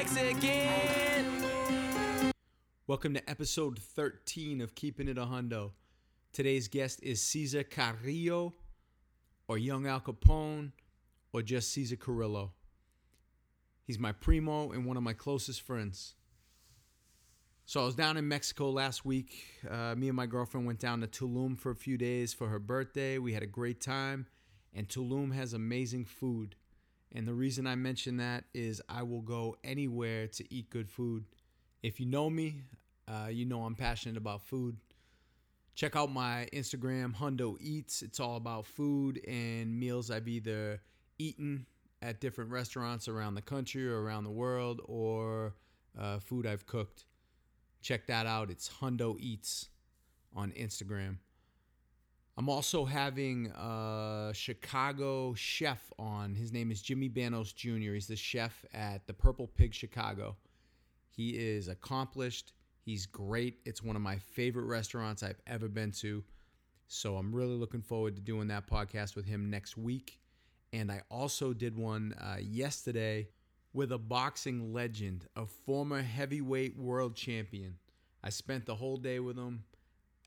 Mexican. Welcome to episode 13 of Keeping It a Hundo. Today's guest is Cesar Carrillo, or Young Al Capone, or just Cesar Carrillo. He's my primo and one of my closest friends. So I was down in Mexico last week. Uh, me and my girlfriend went down to Tulum for a few days for her birthday. We had a great time, and Tulum has amazing food. And the reason I mention that is I will go anywhere to eat good food. If you know me, uh, you know I'm passionate about food. Check out my Instagram, Hundo Eats. It's all about food and meals I've either eaten at different restaurants around the country or around the world or uh, food I've cooked. Check that out. It's Hundo Eats on Instagram. I'm also having a Chicago chef on. His name is Jimmy Bannos Jr. He's the chef at the Purple Pig Chicago. He is accomplished. He's great. It's one of my favorite restaurants I've ever been to. So I'm really looking forward to doing that podcast with him next week. And I also did one uh, yesterday with a boxing legend, a former heavyweight world champion. I spent the whole day with him.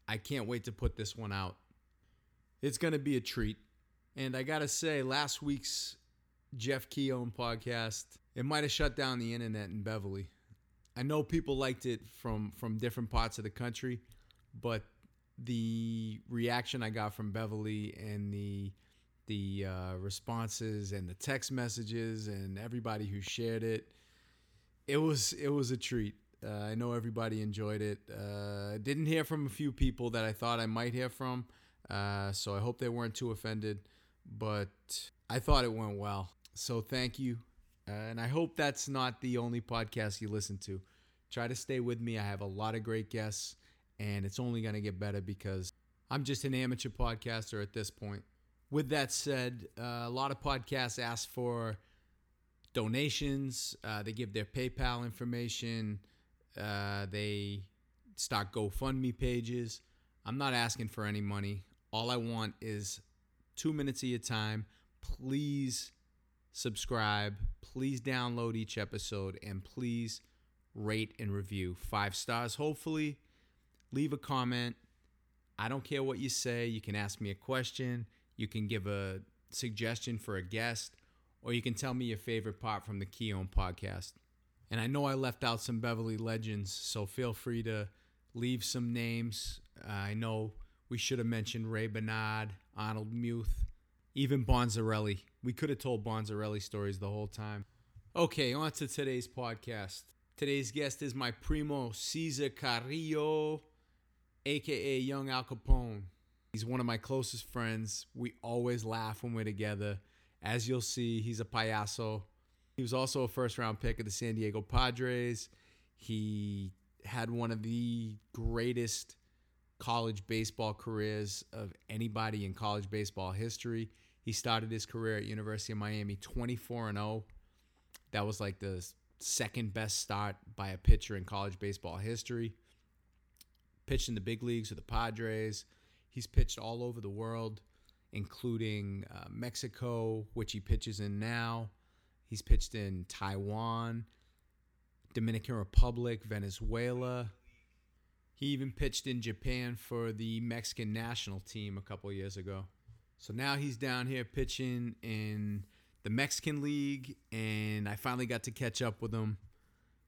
I can't wait to put this one out. It's going to be a treat. And I got to say, last week's Jeff Keown podcast, it might have shut down the internet in Beverly. I know people liked it from from different parts of the country, but the reaction I got from Beverly and the the uh, responses and the text messages and everybody who shared it, it was it was a treat. Uh, I know everybody enjoyed it. Uh, didn't hear from a few people that I thought I might hear from, uh, so I hope they weren't too offended. But I thought it went well. So thank you, uh, and I hope that's not the only podcast you listen to. Try to stay with me. I have a lot of great guests, and it's only going to get better because I'm just an amateur podcaster at this point with that said, uh, a lot of podcasts ask for donations. Uh, they give their PayPal information. Uh, they start GoFundMe pages. I'm not asking for any money. All I want is two minutes of your time. Please subscribe. Please download each episode and please rate and review. Five stars, hopefully. Leave a comment. I don't care what you say. You can ask me a question. You can give a suggestion for a guest, or you can tell me your favorite part from the Keown podcast. And I know I left out some Beverly legends, so feel free to leave some names. Uh, I know we should have mentioned Ray Bernard, Arnold Muth, even Bonzarelli. We could have told Bonzarelli stories the whole time. Okay, on to today's podcast. Today's guest is my primo, Cesar Carrillo, aka Young Al Capone. He's one of my closest friends. We always laugh when we're together. As you'll see, he's a payaso. He was also a first round pick of the San Diego Padres. He had one of the greatest college baseball careers of anybody in college baseball history. He started his career at University of Miami 24 and 0. That was like the second best start by a pitcher in college baseball history. Pitched in the big leagues with the Padres He's pitched all over the world, including uh, Mexico, which he pitches in now. He's pitched in Taiwan, Dominican Republic, Venezuela. He even pitched in Japan for the Mexican national team a couple years ago. So now he's down here pitching in the Mexican League, and I finally got to catch up with him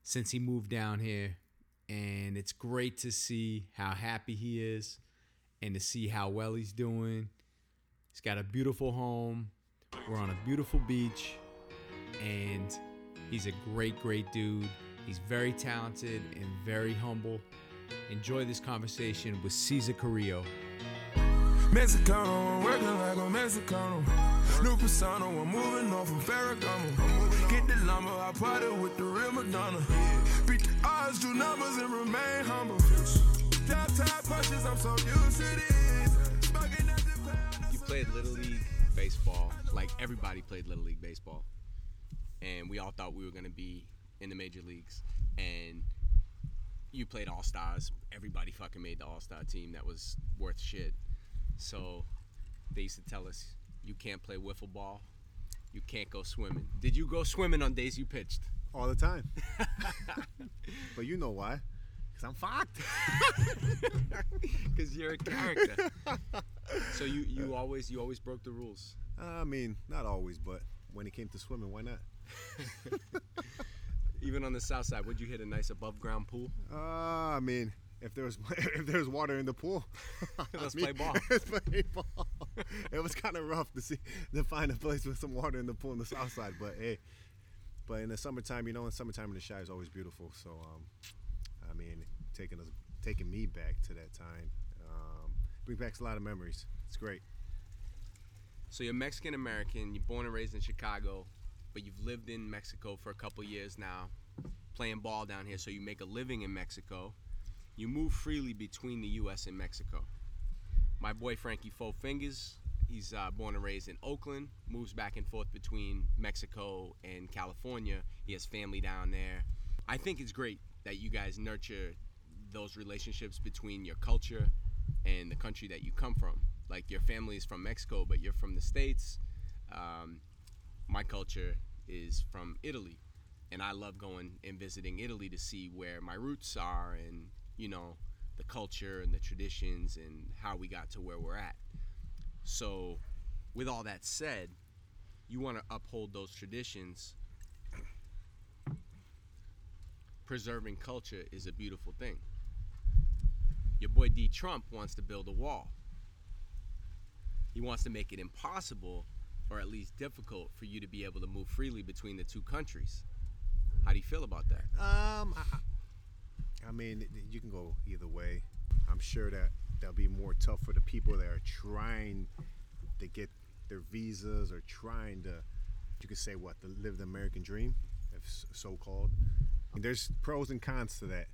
since he moved down here. And it's great to see how happy he is and to see how well he's doing. He's got a beautiful home. We're on a beautiful beach, and he's a great, great dude. He's very talented and very humble. Enjoy this conversation with Cesar Carrillo. Mexicano, I'm working like a Mexicano. New persona, I'm moving on from Ferragamo. Get the lumber, I party with the real Madonna. Beat the odds, do numbers, and remain humble. You played Little League baseball, like everybody played Little League baseball. And we all thought we were going to be in the major leagues. And you played All Stars. Everybody fucking made the All Star team that was worth shit. So they used to tell us, you can't play wiffle ball. You can't go swimming. Did you go swimming on days you pitched? all the time. but you know why? Because I'm fucked. Because you're a character. so you you uh, always you always broke the rules. I mean, not always, but when it came to swimming, why not? Even on the south side, would you hit a nice above ground pool? Uh, I mean, if there was if there was water in the pool, Let's I mean, play ball. let's play ball. it was kind of rough to see to find a place with some water in the pool on the south side, but hey, but in the summertime, you know, in summertime in the Chi is always beautiful. So, um, I mean, taking us taking me back to that time, um, bring back a lot of memories. It's great. So you're Mexican American. You're born and raised in Chicago, but you've lived in Mexico for a couple years now, playing ball down here. So you make a living in Mexico. You move freely between the U.S. and Mexico. My boy Frankie Four Fingers, he's uh, born and raised in Oakland, moves back and forth between Mexico and California. He has family down there. I think it's great that you guys nurture those relationships between your culture and the country that you come from. Like your family is from Mexico, but you're from the States. Um, my culture is from Italy, and I love going and visiting Italy to see where my roots are and, you know, the culture and the traditions and how we got to where we're at. So, with all that said, you want to uphold those traditions. Preserving culture is a beautiful thing. Your boy D. Trump wants to build a wall. He wants to make it impossible, or at least difficult, for you to be able to move freely between the two countries. How do you feel about that? Um, I, I- mean, you can go either way. I'm sure that that'll be more tough for the people that are trying to get their visas or trying to, you could say what, to live the American dream, if so called. There's pros and cons to that.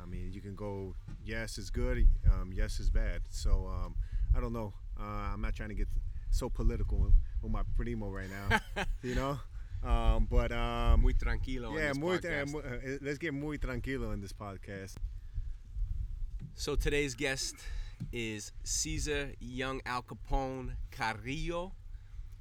I mean, you can go, yes, it's good, um, yes, it's bad. So um, I don't know. Uh, I'm not trying to get so political with my primo right now, you know. Um, but um, Muy tranquilo. yeah, this muy, uh, let's get muy tranquilo in this podcast. So today's guest is Caesar Young Al Capone Carrillo.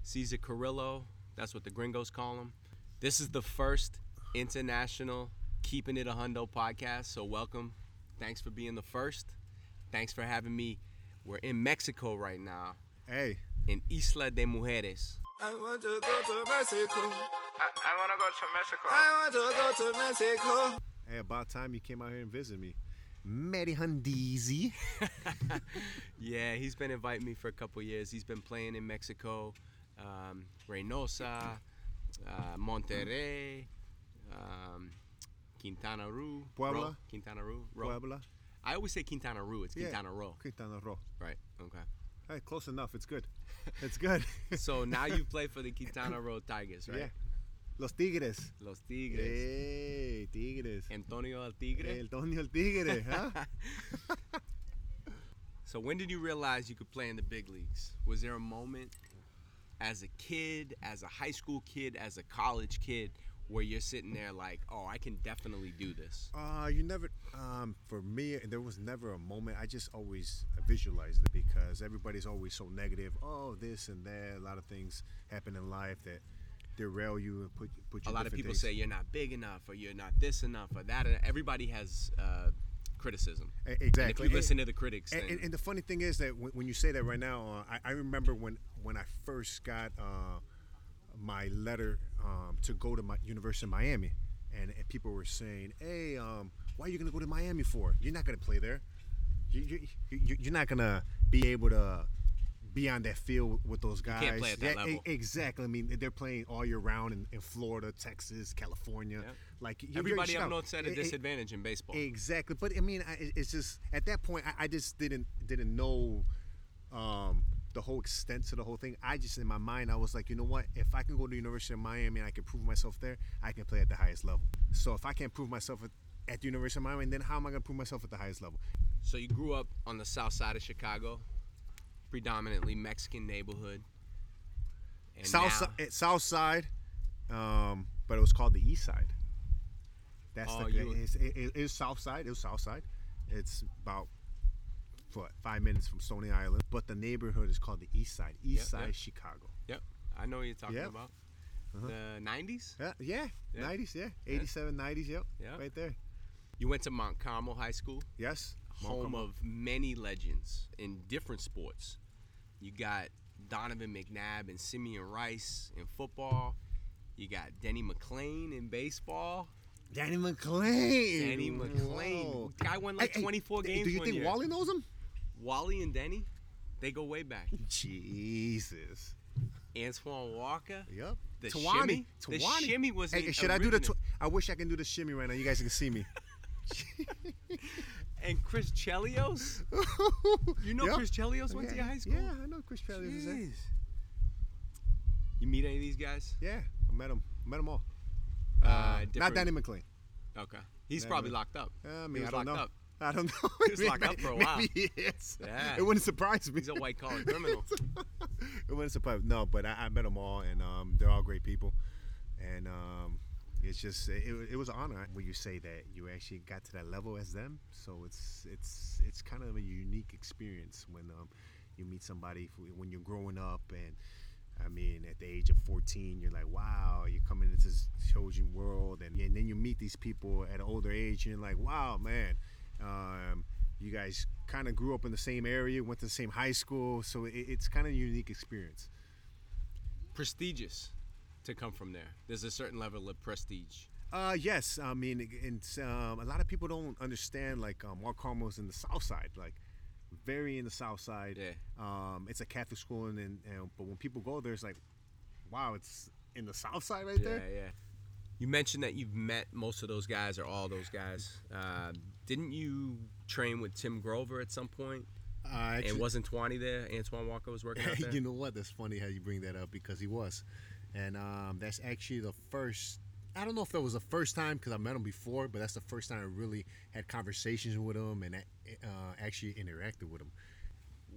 Caesar Carrillo, that's what the gringos call him. This is the first international Keeping It a Hundo podcast. So welcome. Thanks for being the first. Thanks for having me. We're in Mexico right now, Hey, in Isla de Mujeres. I want to go to Mexico. I, I want to go to Mexico. I want to go to Mexico. hey, about time you came out here and visited me. Mary Hundeezy. Yeah, he's been inviting me for a couple years. He's been playing in Mexico, um, Reynosa, uh, Monterrey, um, Quintana Roo, Puebla? Ro- Quintana Roo, Ro. Puebla. I always say Quintana Roo. It's Yeah. Quintana Roo, Quintana Roo. right? Okay. Hey, close enough. It's good. It's good. So now you play for the Quintana Roo Tigers, right? Yeah. Los Tigres. Los Tigres. Hey, Tigres. Antonio El Tigre. El Tonio el Tigre, huh? So when did you realize you could play in the big leagues? Was there a moment as a kid, as a high school kid, as a college kid, where you're sitting there like, oh, I can definitely do this? Uh, you never. Um, for me, there was never a moment. I just always visualized it because everybody's always so negative. Oh, this and that. A lot of things happen in life that derail you and put put you. A lot of people things. say you're not big enough, or you're not this enough, or that. Everybody has uh, criticism. E- And if exactly. you listen to the critics, And, and, and the funny thing is that when, when you say that right now, uh, I, I remember when when I first got uh, my letter um, to go to my University of Miami, and, and people were saying, "Hey, um, why are you going to go to Miami for? You're not going to play there. You, you, you, you're not going to be able to." Be on that field with those guys. can't play at that Yeah, e- exactly. I mean, they're playing all year round in, in Florida, Texas, California. Yeah. Like you're- you're everybody up Chicago. north's at a disadvantage in baseball. Exactly, but I mean, I, it's just at that point, I, I just didn't didn't know um, the whole extent to the whole thing. I just in my mind, I was like, you know what? If I can go to the University of Miami and I can prove myself there, I can play at the highest level. So if I can't prove myself at, at the University of Miami, then how am I going to prove myself at the highest level? So you grew up on the south side of Chicago, predominantly Mexican neighborhood. And South now- si- eh, South Side, um, but it was called the East Side. That's Oh, the you- it's, it, it is South Side. It was South Side. It's about five minutes from Stony Island, but the neighborhood is called the East Side. East Yep, Side yep. Chicago. Yep, I know what you're talking Yep. about. Uh-huh. the 90s. Yeah, yeah, Yeah. 90s, yeah, 87, 90s, yep, Yeah. right there. You went to Mount Carmel High School, Yes, home of many legends in different sports. You got Donovan McNabb and Simeon Rice in football. You got Denny McLain in baseball. Danny McLain. Danny McLain. Whoa. Guy won like Hey, hey, 24 do you think year. Wally knows him? Wally and Denny, they go way back. Jesus. Antoine Walker. Yep. The Tawani. shimmy? The Tawani. shimmy was Hey, in should I do the? Tw- I wish I can do the shimmy right now. You guys can see me. And Chris Chelios. You know Yep. Chris Chelios went to your high school? Yeah, I know Chris Chelios. Jeez. You meet any of these guys? Yeah, I met. I met them all. Uh, Not different- Danny McLain. Okay. He's Yeah, probably but- locked up. Uh, I mean, I don't locked know. up. I don't know. He was locked up for a while. Maybe he is. Yeah. It wouldn't surprise me. He's a white collar criminal. it wouldn't surprise. me. No, but I, I met them all, and um, they're all great people. And um, it's just it, it was an honor when you say that you actually got to that level as them. So it's it's it's kind of a unique experience when um, you meet somebody when you're growing up and. I mean, at the age of 14, you're like, wow, you're coming into this chosen world. And, and then you meet these people at an older age, and you're like, wow, man, um, you guys kind of grew up in the same area, went to the same high school. So it, it's kind of a unique experience. Prestigious to come from there. There's a certain level of prestige. Uh, yes, I mean, it's, um, a lot of people don't understand, like, um, Mark Carmel's in the south side, like, very in the south side. Yeah. Um, it's a Catholic school, and, and, and but when people go there, it's like, wow, it's in the south side right there. Yeah, yeah. You mentioned that you've met most of those guys or all those guys. Uh, didn't you train with Tim Grover at some point? Uh, actually, and wasn't Twani there? Antoine Walker was working out there. you know what? That's funny how you bring that up because he was, and um, that's actually the first. I don't know if that was the first time because I met him before, but that's the first time I really had conversations with him and uh, actually interacted with him.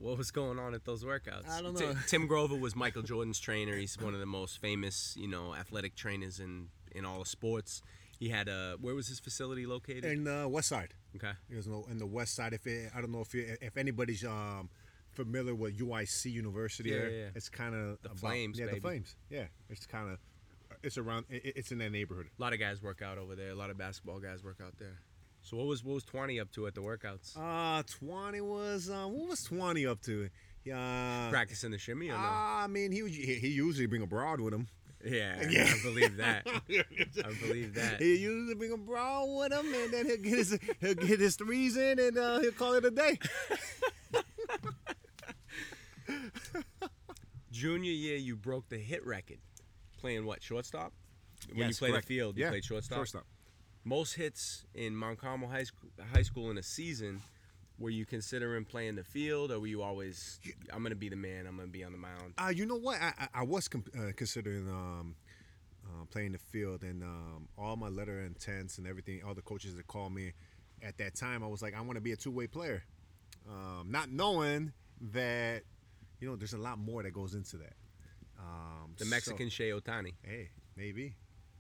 What was going on at those workouts? I don't know. Tim Grover was Michael Jordan's trainer. He's one of the most famous, you know, athletic trainers in in all of sports. He had a where was his facility located? In the West Side, okay. it was in the West Side. If it, I don't know if you, if anybody's um, familiar with UIC University, Yeah, there, yeah, yeah. it's kind of The Flames, Yeah, baby. the Flames. Yeah, it's kind of it's around. It, it's in that neighborhood. A lot of guys work out over there. A lot of basketball guys work out there. So what was what was Twani up to at the workouts? Uh, Twenty was um, what was Twenty up to? Yeah, Practicing the shimmy or no? I mean, he he, he usually bring a broad with him. Yeah, yeah. I believe that. I believe that. He usually bring a broad with him, and then he'll get his he'll get his threes in, and uh, he'll call it a day. Junior year, you broke the hit record, playing what shortstop? When you Yes, played correct. the field, you Yeah, played shortstop. Shortstop. Most hits in Mount Carmel High School, high school in a season. Were you considering playing the field, or were you always, I'm gonna be the man, I'm gonna be on the mound? Uh, you know what? I I, I was com- uh, considering um, uh, playing the field, and um, all my letter intents and everything. All the coaches that called me at that time, I was like, I want to be a two way player, um, not knowing that you know there's a lot more that goes into that. Um, The so- Mexican Shohei Ohtani. hey, maybe.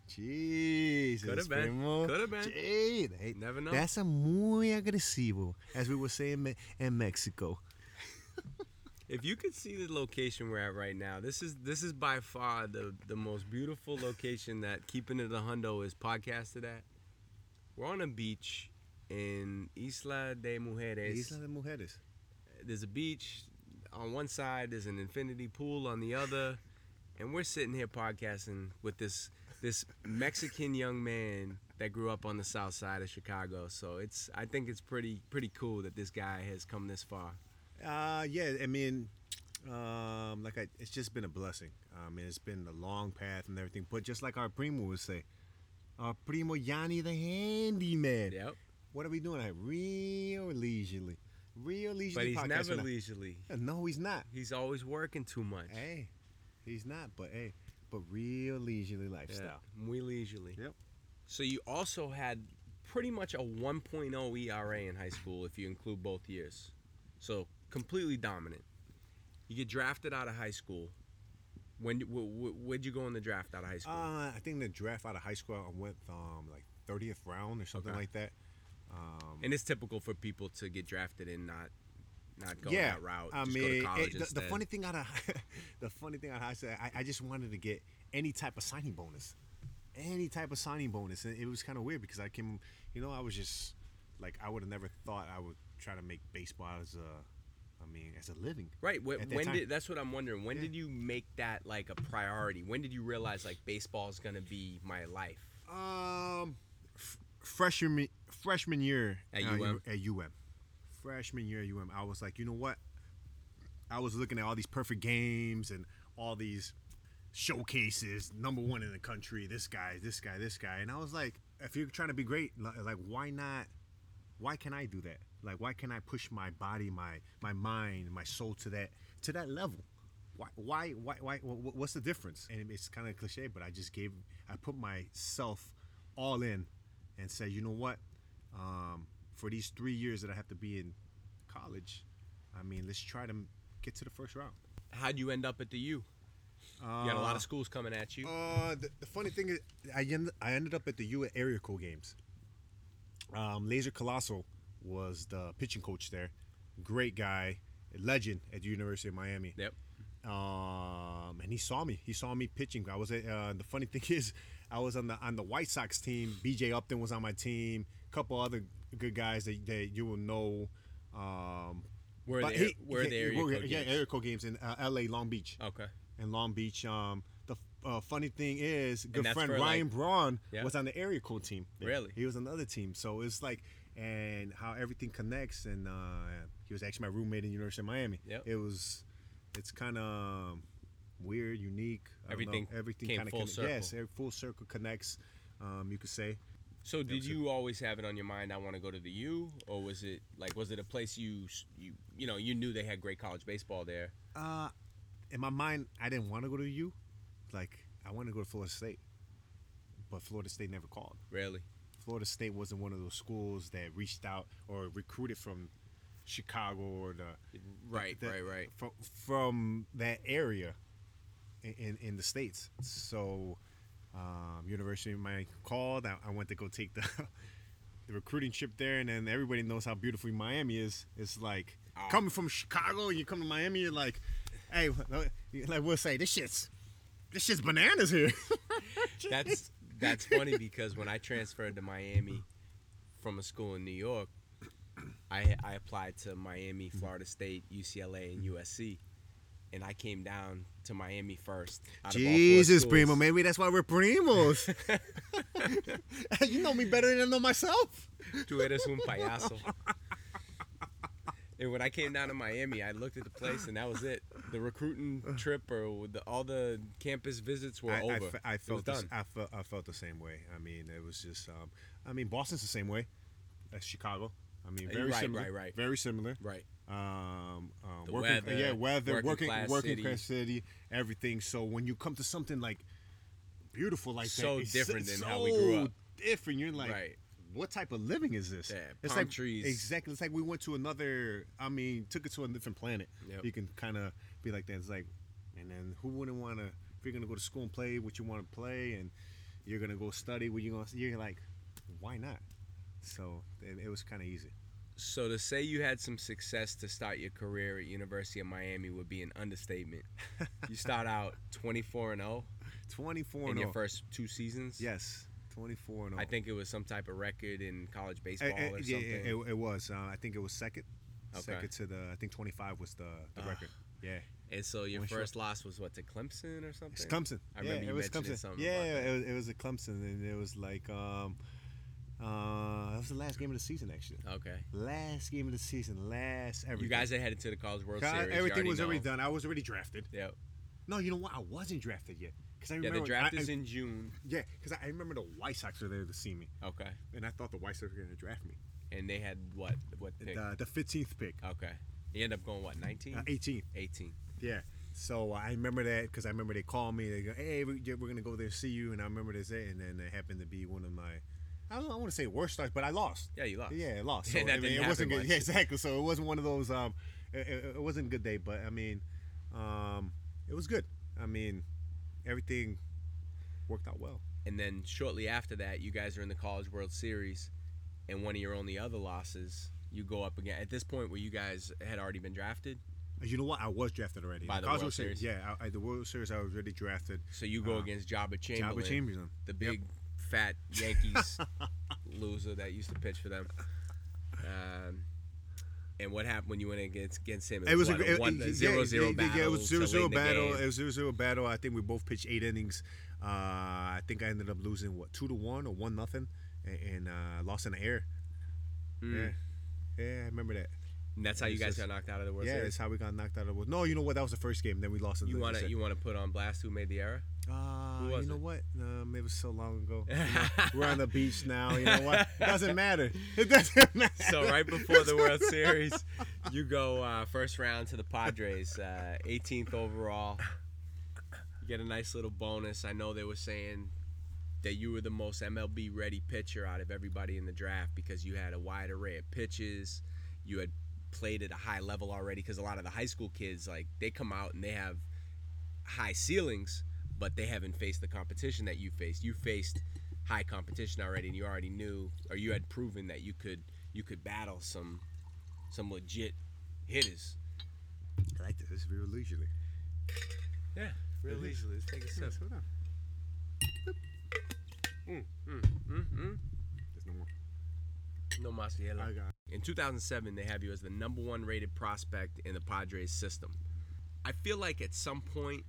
Jesus, Coulda been. primo. Coulda been. Gee, Never know. That's a muy agresivo, as we would say in, Me- in Mexico. If you could see the location we're at right now, this is this is by far the the most beautiful location that Keeping It a Hundo is podcasted at. We're on a beach in Isla de Mujeres. Isla de Mujeres. There's a beach on one side. There's an infinity pool on the other, and we're sitting here podcasting with this this Mexican young man that grew up on the south side of Chicago. So it's I think it's pretty pretty cool that this guy has come this far. Uh, yeah, I mean, um, like I, it's just been a blessing. I mean, it's been a long path and everything. But just like our primo would say, our primo Yanni the handyman. Yep. What are we doing? Like real leisurely, real leisurely. But he's never leisurely. No, he's not. He's always working too much. Hey, he's not. But hey, but real leisurely Yeah, lifestyle. muy leisurely. Yep. So you also had pretty much a 1.0 ERA in high school if you include both years. So completely dominant. You get drafted out of high school. When wh- wh- where'd you go in the draft out of high school? Uh, I think the draft out of high school, I went um like 30th round or something Okay. like that. Um, and it's typical for people to get drafted and not not go yeah, that route. I mean, go to it- the, the funny thing out of the funny thing out of high school, I, I just wanted to get any type of signing bonus, any type of signing bonus, and it was kind of weird because I came, you know, I was just like I would have never thought I would try to make baseball as a, I mean, as a living. Right. When, when did that's what I'm wondering. When Yeah. did you make that like a priority? When did you realize like baseball is gonna be my life? Um, f- freshman freshman year At uh, UM? At UM, freshman year at UM, I was like, you know what? I was looking at all these perfect games and all these showcases, number one in the country. This guy, this guy, this guy, and I was like, if you're trying to be great, like, why not? Why can I do that? Like, why can I push my body, my my mind, my soul to that to that level? Why, why, why, why? wh- wh- What's the difference? And it's kind of cliche, but I just gave, I put myself all in, and said, you know what? Um, for these three years that I have to be in college, I mean, let's try to get to the first round. How'd you end up at the U? You got a lot of schools coming at you. Uh, the, the funny thing is, I ended, I ended up at the U at area code games. Um, Lazer Collazo was the pitching coach there. Great guy, a legend at the University of Miami. Yep. Um, and he saw me. He saw me pitching. I was at, uh, the funny thing is, I was on the on the White Sox team. B.J. Upton was on my team. A couple other good guys that, that you will know. Um, Where but the he- where yeah, the area we're- code yeah, games? area code games in uh, L.A. Long Beach Okay. in Long Beach. Um, the uh, funny thing is, good friend Ryan like- Braun Yeah. was on the area code team. Really? He was on the other team. So it's like, and how everything connects. And uh, he was actually my roommate in University of Miami. Yep. It was, it's kind of weird, unique. Know. Everything everything kind of circle. Yes, every full circle connects. Um, you could say. So did you always have it on your mind? I want to go to the U, or was it like was it a place you you you know you knew they had great college baseball there? Uh, in my mind, I didn't want to go to the U. Like I wanted to go to Florida State, but Florida State never called. Really? Florida State wasn't one of those schools that reached out or recruited from Chicago or the Right, the- right, right. from, from that area in, in, in the states. So um, University of Miami called. I, I went to go take the the recruiting trip there, and then everybody knows how beautiful Miami is. It's like Oh. coming from Chicago, you come to Miami, you're like, hey, like we'll say, this shit's this shit's bananas here. That's that's funny because when I transferred to Miami from a school in New York, I I applied to Miami, Florida State, UCLA, and USC, and I came down to Miami first. out of all four Jesus, primo. Maybe that's why we're primos. you know me better than I know myself. Tú eres un payaso. And when I came down to Miami, I looked at the place, and that was it. The recruiting trip or the, all the campus visits were I, I over. I felt the. I felt I felt the same way. I mean, it was just. Um, I mean, Boston's the same way as Chicago. I mean, very right, similar. right, right. Very similar. right. Um, um, working, weather, yeah, weather, working working, class working city. class city, everything. So when you come to something like beautiful like So that, it's different so than how we grew up. Different. You're like, Right. what type of living is this? Yeah, it's like trees. Exactly. It's like we went to another. I mean, took it to a different planet. Yep. You can kind of be like that. It's like, and then who wouldn't want to? If you're gonna go to school and play what you want to play, and you're gonna go study what you're gonna, you're like, why not? So it, it was kind of easy. So to say you had some success to start your career at University of Miami would be an understatement. you start out 24 and 0 24 in and your first two seasons. Yes, 24 and 0. I think it was some type of record in college baseball Uh, uh, or yeah, something. it, it was. Uh, I think it was second. Okay. Second to the. I think 25 was the the Ah. record. Yeah. and so your short. first loss was what to Clemson or something. It's Clemson. I remember yeah, you it was mentioning Clemson. something Yeah, that. it was, it was a Clemson, and it was like um, uh, that was the last game of the season actually. Okay. Last game of the season. Last everything. You guys are headed to the College World Series. Everything was know. already done. I was already drafted. Yep. No, you know what? I wasn't drafted yet. Cause I Yeah, remember the draft I- is I- in June. Yeah, because I, remember the White Sox were there to see me, Okay. and I thought the White Sox were going to draft me. And they had what? What pick? The the 15th pick, Okay. You end up going what? 19? uh, 18th. 18. Yeah. So I remember that because I remember they called me. They go, "Hey, we, yeah, we're gonna go there and see you." And I remember this, and then it happened to be one of my, I don't, I want to say worst starts, but I lost. Yeah, you lost. Yeah, I lost. Yeah, So, that I mean, didn't it wasn't happen good. much. Yeah, exactly. So it wasn't one of those. Um, it, it, wasn't a good day, but I mean, um, it was good. I mean, everything worked out well. And then shortly after that, you guys are in the College World Series, and one of your only other losses, you go up again. At this point, where you guys had already been drafted, You know what? I was drafted already. By the College World Series? Yeah, I, I, the World Series, I was already drafted. So you go Uh, against Joba Chamberlain, Joba Chamberlain. the Yep. Fat Yankees loser that used to pitch for them. Um, and what happened when you went against against him? It was what, a, it, one, it, zero yeah, zero battle. Yeah, it was zero zero late in the battle. It was zero zero battle. I think we both pitched eight innings. Uh, I think I ended up losing what two to one or one nothing, and, and uh, lost in the air. Mm. Yeah, yeah, I remember that. And that's how you guys just- got knocked out of the World yeah, Series. that's how we got knocked out of the. World. No, you know what? That was the first game. Then we lost. In You the, want to you want to put on blast who made the error? Uh, you know it? what? Um, it was so long ago. You know, we're on the beach now. You know what? It doesn't matter. It doesn't matter. So right before the World Series, you go uh, first round to the Padres, uh, 18th overall. You get a nice little bonus. I know they were saying that you were the most MLB ready pitcher out of everybody in the draft because you had a wide array of pitches. You had played at a high level already because a lot of the high school kids like they come out and they have high ceilings, but they haven't faced the competition that you faced. You faced high competition already, and you already knew, or you had proven that you could you could battle some some legit hitters. I like this. It's real leisurely. Yeah, real It is. easily. Let's take a sip. slow down. Mm, mm, mm. There's no more. No mas. I got. In 2007, they have you as the number one rated prospect in the Padres system. I feel like at some point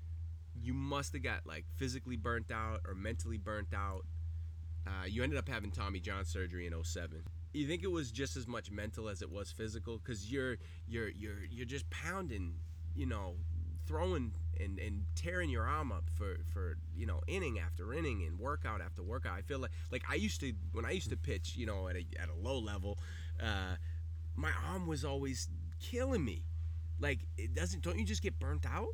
you must have got like physically burnt out or mentally burnt out. Uh, you ended up having Tommy John surgery in 07. You think it was just as much mental as it was physical because you're you're you're you're just pounding, you know, throwing and, and tearing your arm up for, for you know inning after inning and workout after workout. I feel like like I used to when I used to pitch, you know, at a at a low level, uh, my arm was always killing me. Like it doesn't don't you just get burnt out?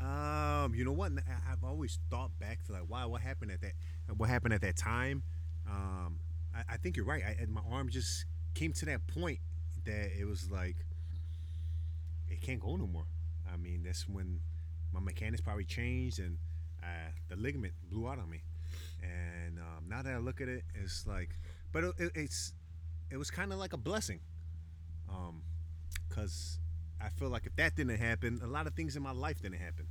Um, you know what? I've always thought back to like, wow, what happened at that? What happened at that time? Um, I, I think you're right. I, my arm just came to that point that it was like, it can't go no more. I mean, that's when my mechanics probably changed and uh, the ligament blew out on me. And um, now that I look at it, it's like, but it, it- it's, it was kind of like a blessing, um, cause I feel like if that didn't happen, a lot of things in my life didn't happen.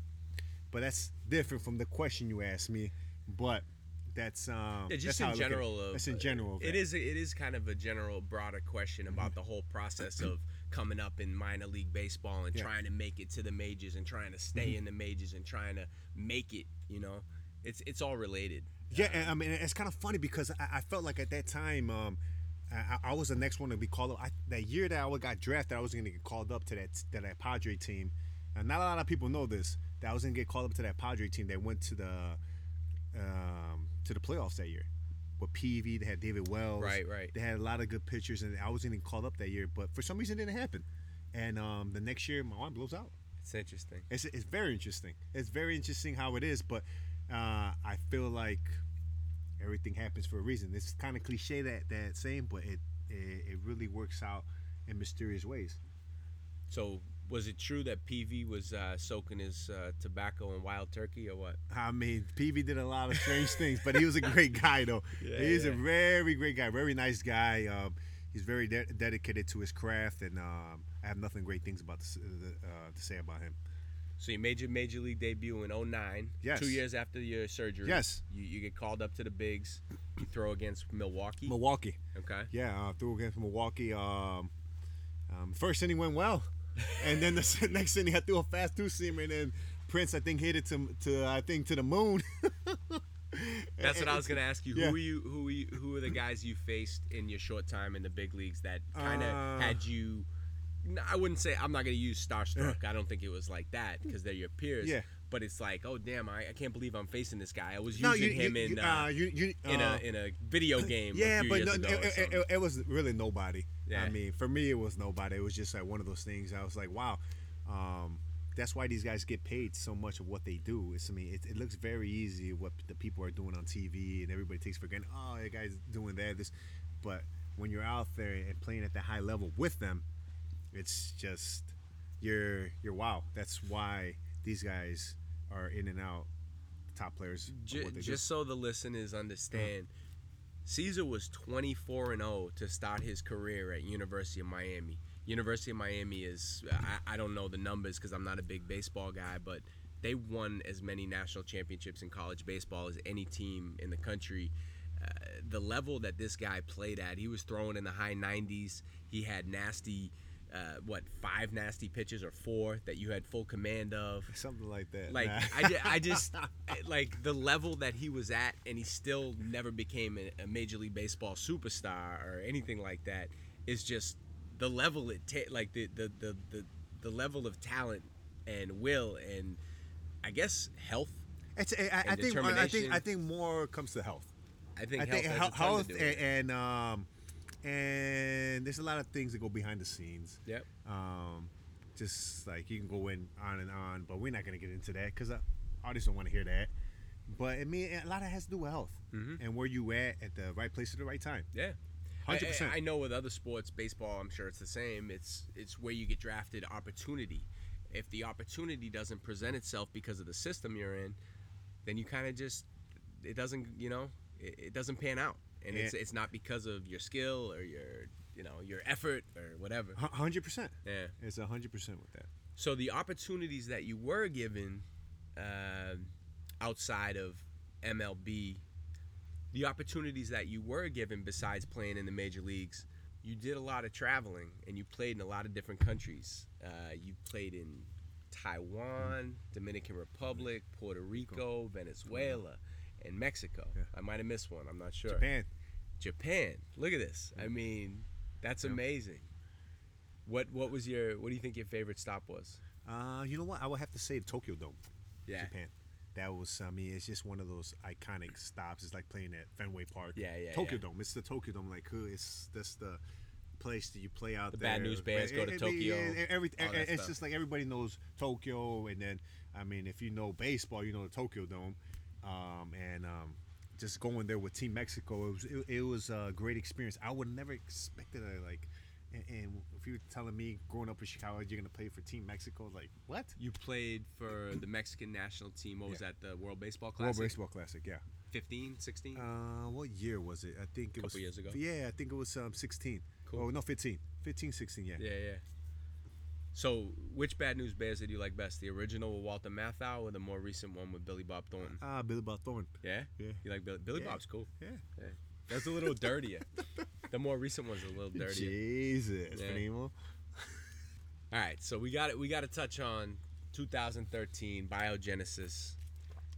But that's different from the question you asked me. But that's um, Yeah, just that's in look at it. general. Of, That's in general. of It that. is. It is kind of a general, broader question about the whole process of coming up in minor league baseball and Yeah. trying to make it to the majors and trying to stay in the majors and trying to make it. You know, it's it's all related. Yeah, and, I mean it's kind of funny because I, I felt like at that time, um, I, I was the next one to be called up. I, that year that I got drafted, I was gonna get called up to that to that Padre team. And not a lot of people know this. That I was gonna get called up to that Padre team that went to the um, to the playoffs that year. With Peavy, they had David Wells. Right, right. They had a lot of good pitchers, and I was gonna get called up that year. But for some reason, it didn't happen. And um, the next year, my arm blows out. It's interesting. It's, it's very interesting. It's very interesting how it is, but uh, I feel like everything happens for a reason. It's kind of cliche that that saying, but it, it it really works out in mysterious ways. So, was it true that Peavy was uh, soaking his uh, tobacco in wild turkey or what? I mean, Peavy did a lot of strange things, but he was a great guy though. Yeah, he's a very great guy, very nice guy. Um, he's very de- dedicated to his craft, and um, I have nothing great things about to, uh, to say about him. So you made your major league debut in 09. Yes. Two years after your surgery. Yes. You, you get called up to the bigs. You throw against Milwaukee. Milwaukee. Okay. Yeah, uh, threw against Milwaukee. Um, um, first inning went well, and then the next inning I threw a fast two seamer, and then Prince I think hit it to to I think to the moon. That's what I was gonna ask you. Yeah. Who you? Who are you, Who are the guys you faced in your short time in the big leagues that kind of Uh, had you? I wouldn't say I'm not gonna use starstruck. I don't think it was like that because they're your peers. Yeah. But it's like, oh damn, I, I can't believe I'm facing this guy. I was no, using you, him you, in uh, uh, you, you, in uh, a in a video game. yeah, but no, it, it, it was really nobody. Yeah. I mean, for me, it was nobody. It was just like one of those things. I was like, wow. Um, that's why these guys get paid so much of what they do. It's, I mean, it, it looks very easy what the people are doing on TV, and everybody takes for granted. Oh, that guy's doing that. This, but when you're out there and playing at the high level with them, it's just you're you're wow. That's why these guys are in and out top players. of Ju- what they do. just so the listeners understand, Caesar was 24 and 0 to start his career at University of Miami. University of Miami is I, I don't know the numbers because I'm not a big baseball guy, but they won as many national championships in college baseball as any team in the country. Uh, the level that this guy played at, he was throwing in the high 90s. He had nasty, uh, what five nasty pitches or four that you had full command of. Something like that. Like Nah. I, ju- I just like the level that he was at, and he still never became a, a major league baseball superstar or anything like that. Is just the level it ta- like the, the the the the level of talent and will and I guess health. It's, I, I, think I think. I think more comes to health. I think I health think health, health and, and um and there's a lot of things that go behind the scenes. Yep. Um, just like you can go in on and on, but we're not gonna get into that because artists don't want to hear that. But I mean, a lot of it has to do with health Mhm. and where you at at the right place at the right time. Yeah. 100%. I, I know with other sports, baseball, I'm sure it's the same. It's it's where you get drafted opportunity. If the opportunity doesn't present itself because of the system you're in, then you kind of just it doesn't you know it, it doesn't pan out, and it's Yeah. it's not because of your skill or your you know your effort or whatever. Hundred percent. Yeah. It's hundred percent with that. So the opportunities that you were given um outside of MLB, the opportunities that you were given besides playing in the major leagues, you did a lot of traveling and you played in a lot of different countries. Uh, you played in Taiwan, Dominican Republic, Puerto Rico, Venezuela, and Mexico. Yeah. I might have missed one. I'm not sure. Japan. Japan. Look at this. I mean, that's amazing. What what was your what do you think your favorite stop was? Uh, you know what? I would have to say the Tokyo Dome. Yeah. Japan. That was, I mean, it's just one of those iconic stops. It's like playing at Fenway Park. Yeah, yeah, Tokyo yeah. Dome. It's the Tokyo Dome. Like, uh, it's that's the place that you play out The there. Bad News Bears go to it- Tokyo, it- every- it's stuff. just like everybody knows Tokyo, and then I mean, if you know baseball, you know the Tokyo Dome, um, and um, just going there with Team Mexico, it was it, it was a great experience. I would never expected it. Like, and, and if you were telling me growing up in Chicago, you're gonna play for Team Mexico, like what? You played for the Mexican national team. What was Yeah. that? The World Baseball Classic. World Baseball Classic, yeah. 15, 16? Uh, what year was it? I think it was Couple years ago. Yeah, I think it was um 16. Cool. Oh no, 15. 15, 16. Yeah. yeah, yeah. So, which Bad News Bears did you like best? The original with Walter Matthau or the more recent one with Billy Bob Thornton? Ah, Billy Bob Thornton. Yeah? Yeah. You like Billy? Billy Yeah. Bob's cool. Yeah. Yeah. That's a little dirtier. the more recent one's a little dirtier. Jesus, Yeah. Primo. All right, so we got it. We got to touch on 2013 biogenesis.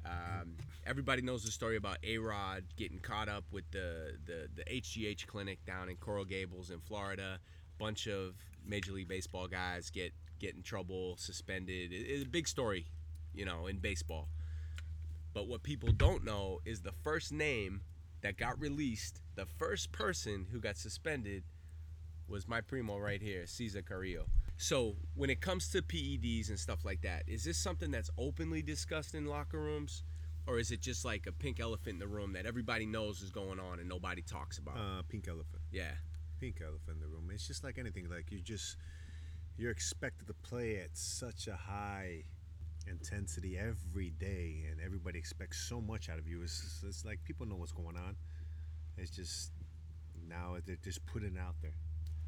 Um, everybody knows the story about A Rod getting caught up with the, the the HGH clinic down in Coral Gables in Florida. Bunch of Major League Baseball guys get get in trouble, suspended. It- it's a big story, you know, in baseball. But what people don't know is the first name that got released, the first person who got suspended was my primo right here, Cesar Carrillo. So when it comes to PEDs and stuff like that, is this something that's openly discussed in locker rooms, or is it just like a pink elephant in the room that everybody knows is going on and nobody talks about? Uh, pink elephant. yeah, Pink elephant in the room. It's just like anything. Like you just you're expected to play at such a high intensity every day, and everybody expects so much out of you. It's, it's like people know what's going on. It's just now they're just putting it out there,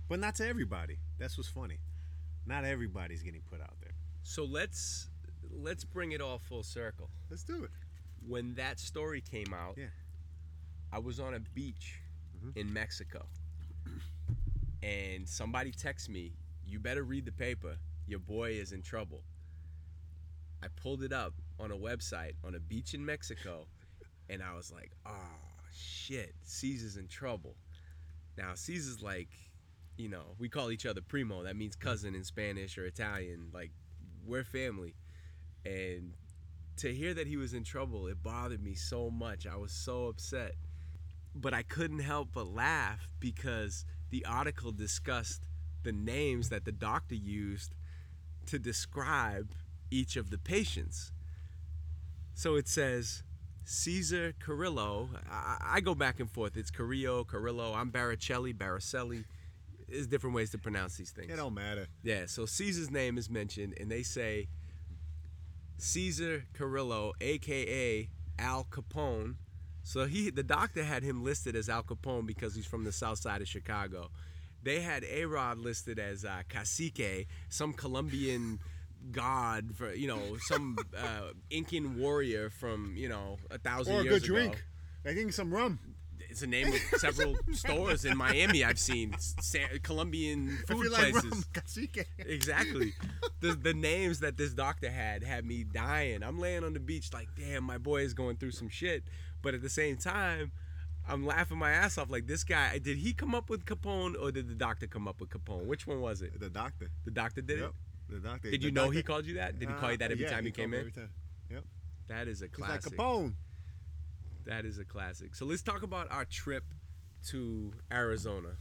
but not to everybody. That's what's funny. Not everybody's getting put out there. So let's let's bring it all full circle. Let's do it. When that story came out, Yeah. I was on a beach Mhm. in Mexico, and somebody texted me, "You better read the paper. Your boy is in trouble." I pulled it up on a website on a beach in Mexico, and I was like, "Oh shit, Caesar's in trouble." Now Caesar's like, you know, we call each other primo. That means cousin in Spanish or Italian. Like, we're family, and to hear that he was in trouble, it bothered me so much. I was so upset. But I couldn't help but laugh because the article discussed the names that the doctor used to describe each of the patients. So it says Caesar Carrillo. I, I go back and forth. It's Carrillo, Carrillo. I'm Baricelli, Baricelli. There's different ways to pronounce these things. It don't matter. Yeah, so Caesar's name is mentioned, and they say Caesar Carrillo, aka Al Capone, So he, the doctor had him listed as Al Capone because he's from the South Side of Chicago. They had A Rod listed as uh, Cacique, some Colombian god for you know some uh, Incan warrior from you know a thousand Or a years good ago. drink. I think some rum. It's the name of several stores in Miami I've seen Sa- Colombian food you like places. rum, cacique. Exactly. the the names that this doctor had had me dying. I'm laying on the beach like, damn, my boy is going through some shit. But at the same time, I'm laughing my ass off. Like this guy, did he come up with Capone or did the doctor come up with Capone? Which one was it? The doctor. The doctor did Yep. it. The doctor. Did the you know he called you that? Did he call you that Uh, every yeah, time he you came in? Every time. Yep. That is a classic. He's like. Capone. That is a classic. So let's talk about our trip to Arizona.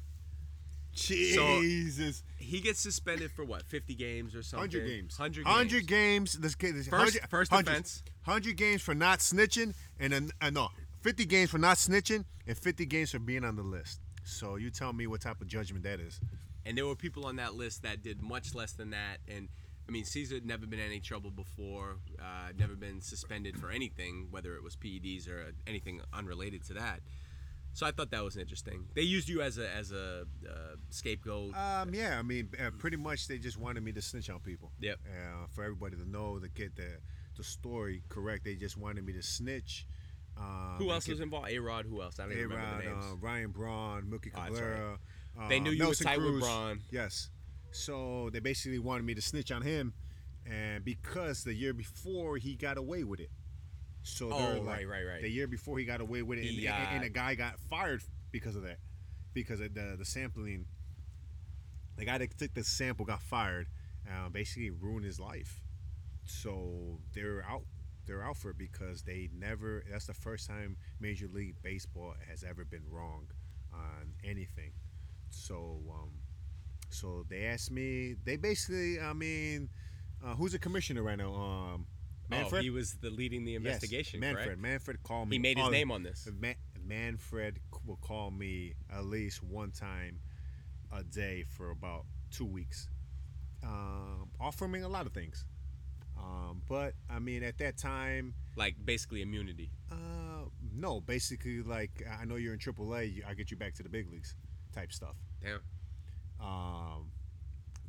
Jesus. He gets suspended for what? 50 games or something? 100 games. 100 100 games. Let's this. First- 100 first 100 offense. 100 games for not snitching, and then uh, no, 50 games for not snitching, and 50 games for being on the list. So you tell me what type of judgment that is. And there were people on that list that did much less than that. And I mean, Cesar had never been in any trouble before, uh, never been suspended for anything, whether it was PEDs or anything unrelated to that. So I thought that was interesting. They used you as a as a uh, scapegoat. Um, yeah, I mean, uh, pretty much they just wanted me to snitch on people. Yep. Uh, for everybody to know to get the the story correct, they just wanted me to snitch. Um, who else get was involved? A Rod. Who else? I don't even remember the names. uh, Ryan Braun, Melky Oh, Cabrera. They uh, knew you were Nelson tight with. Braun. Yes. So they basically wanted me to snitch on him, and because the year before he got away with it. So Oh, they're right, like, right, right. The year before he got away with it, and, He, and, and a guy got fired because of that, because of the the sampling. The guy that took the sample got fired, uh, basically ruined his life. So they're out. They're out for it because they never. That's the first time Major League Baseball has ever been wrong on anything. So, um, so they asked me. They basically, I mean, uh, who's the commissioner right now? Um, Manfred. Oh, he was the leading the Yes, investigation. Manfred. correct? Manfred called me. He made his name on this. Ma- Manfred will call me at least one time a day for about two weeks, um, offering me a lot of things. Um, but I mean, at that time, Like basically immunity. uh, no, basically, like I know you're in AAA, I get you back to the big leagues, type stuff. Damn. Um,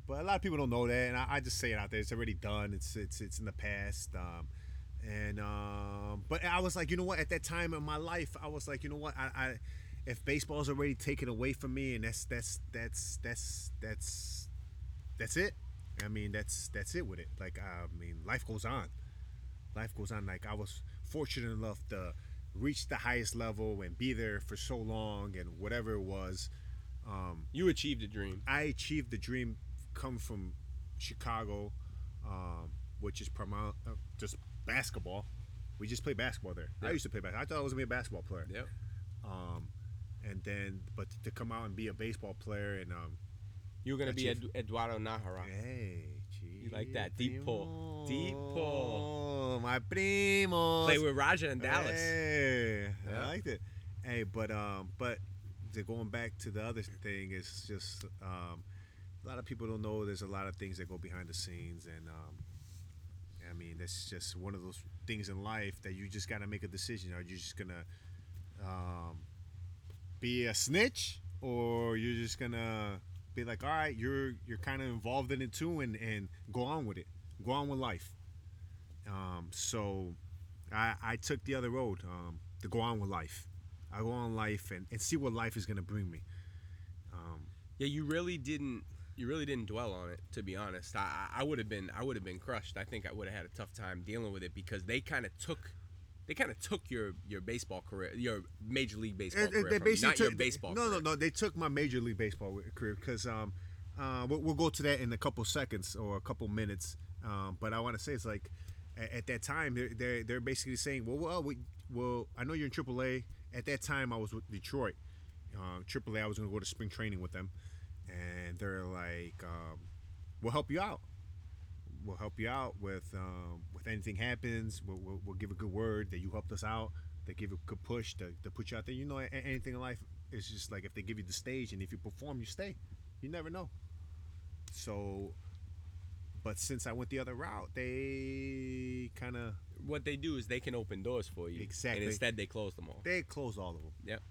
but a lot of people don't know that, and I, I just say it out there. It's already done. It's it's it's in the past. Um, and um, but I was like, you know what? At that time in my life, I was like, you know what? I, I if baseball's already taken away from me, and that's that's that's that's that's that's it. I mean, that's that's it with it. Like I mean, life goes on. Life goes on. Like I was fortunate enough to reach the highest level and be there for so long, and whatever it was. Um, You achieved a dream. I achieved the dream come from Chicago, um, which is primar- uh, just basketball. We just play basketball there. I used to play basketball. I thought I was gonna be a basketball player. Yep. Um, and then, but to come out and be a baseball player and um, You were gonna be Ed- Eduardo Najera. hey, gee, You like that, deep pull. Deep pull. my primo. Play with Raja in Dallas. Hey, Yeah. I liked it. Hey, but um, but to going back to the other thing is just um, a lot of people don't know there's a lot of things that go behind the scenes, and um, I mean that's just one of those things in life that you just gotta make a decision. Are you just gonna um, be a snitch, or you're just gonna be like, all right, you're you're kind of involved in it too, and and go on with it, go on with life. Um, so I, I took the other road um, to go on with life. I go on life and, and see what life is gonna bring me. Um, Yeah, you really didn't. You really didn't dwell on it, to be honest. I, I would have been. I would have been crushed. I think I would have had a tough time dealing with it because they kind of took. They kind of took your your baseball career, your major league baseball and- career, they basically not your took- baseball. No, career. no, no. They took my major league baseball career because um, uh, we'll, we'll go to that in a couple seconds or a couple minutes. Um, but I want to say it's like at, at that time they're, they're they're basically saying, well, well, we, well, I know you're in AAA. At that time, I was with Detroit. Uh, AAA, I was going to go to spring training with them, and they're like, um, we'll help you out. We'll help you out with um, with anything happens. We'll, we'll, we'll give a good word that you helped us out. They give a good push to, to put you out there. You know, a- anything in life is just like if they give you the stage and if you perform, you stay. You never know. So But since I went the other route, they kind of What they do is they can open doors for you. Exactly. And instead they close them all. they closed all of them. Yep.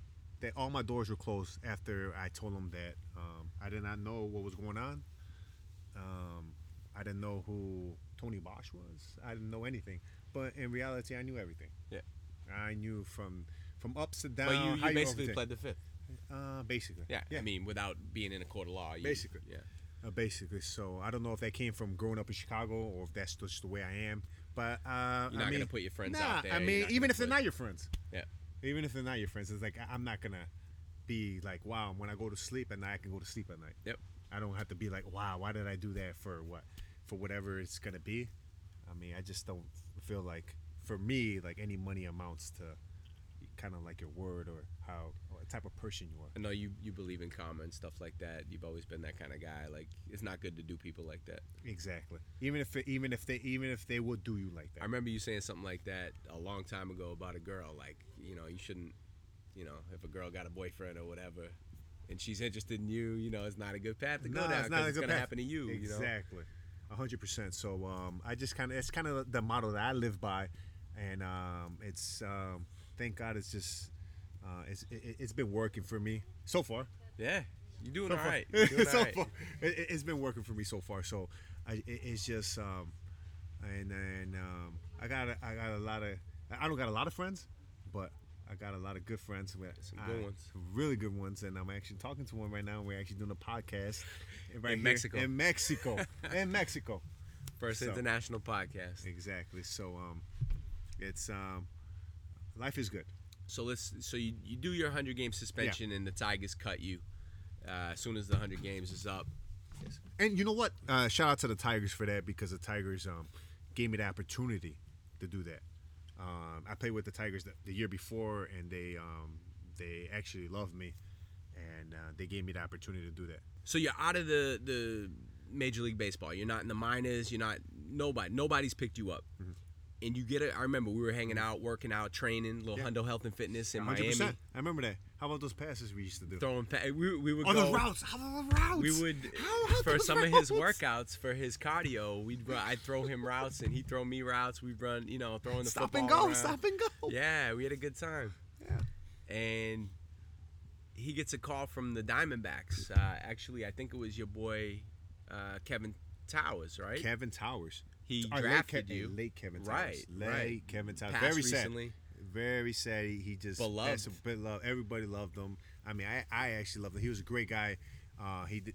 They, all my doors were closed after I told them that um, I did not know what was going on. Um, I didn't know who Tony Bosch was. I didn't know anything. But in reality, I knew everything. Yeah. I knew from from ups to down. But you, you basically overthink. pled the fifth. Uh, basically. Yeah. Yeah. I mean, without being in a court of law. You, Basically. Yeah. Uh, basically. So I don't know if that came from growing up in Chicago or if that's just the way I am. But uh, You're I not mean, gonna put your friends nah, out there. I mean, even if they're not your friends. Yeah. Even if they're not your friends, it's like I'm not gonna be like, wow. When I go to sleep at night, I can go to sleep at night. Yep. I don't have to be like, wow. Why did I do that for what? For whatever it's gonna be. I mean, I just don't feel like for me like any money amounts to kind of like your word or how what type of person you are. I know you, you believe in karma and stuff like that. You've always been that kind of guy. Like it's not good to do people like that. Exactly. Even if it, even if they even if they would do you like that. I remember you saying something like that a long time ago about a girl. Like you know, you shouldn't. You know, if a girl got a boyfriend or whatever, and she's interested in you, you know, it's not a good path to go No, down it's not a because it's good gonna path. happen to you. You know. Exactly. Hundred percent. So um, I just kind of it's kind of the model that I live by, and um, it's um, thank God it's just uh, it's it, it's been working for me so far. Yeah. You're doing So all right. Doing so all right. far, it, it's been working for me so far. So I, it, it's just um, and then um, I got a, I got a lot of I don't got a lot of friends, but I got a lot of good friends. Some good I- ones. really good ones, and I'm actually talking to one right now. We're actually doing a podcast right In here Mexico. In Mexico, in Mexico. First So- international podcast. Exactly. So um, it's um, life is good. So let's. So you, you do your hundred game suspension and the Tigers cut you uh, as soon as the hundred games is up. And you know what? Uh, shout out to the Tigers for that because the Tigers um, gave me the opportunity to do that. Um, I played with the Tigers the, the year before, and they um, they actually loved me, and uh, they gave me the opportunity to do that. So you're out of the the Major League Baseball. You're not in the minors. You're not nobody. Nobody's picked you up. Mm-hmm. And you get it. I remember we were hanging out, working out, training, little Yeah. Hundo Health and Fitness in 100%. Miami, I remember that. How about those passes we used to do? throwing. Pa- we, we would On go. the routes. How the routes? We would How about for some of his workouts for his cardio. We'd run, I'd throw him routes and he'd throw me routes. We'd run, you know, throwing the Stop football and go. around. Stop and go. Yeah, we had a good time. Yeah. And he gets a call from the Diamondbacks. Uh, actually, I think it was your boy uh, Kevin Towers, right? Kevin Towers. He Or late drafted Ke- you. Late Kevin Towers. Right, Late right. Kevin Towers. Passed Very sad. Very sad. He, just Beloved. bit love. Everybody loved him. I mean, I, I actually loved him. He was a great guy. Uh, he did.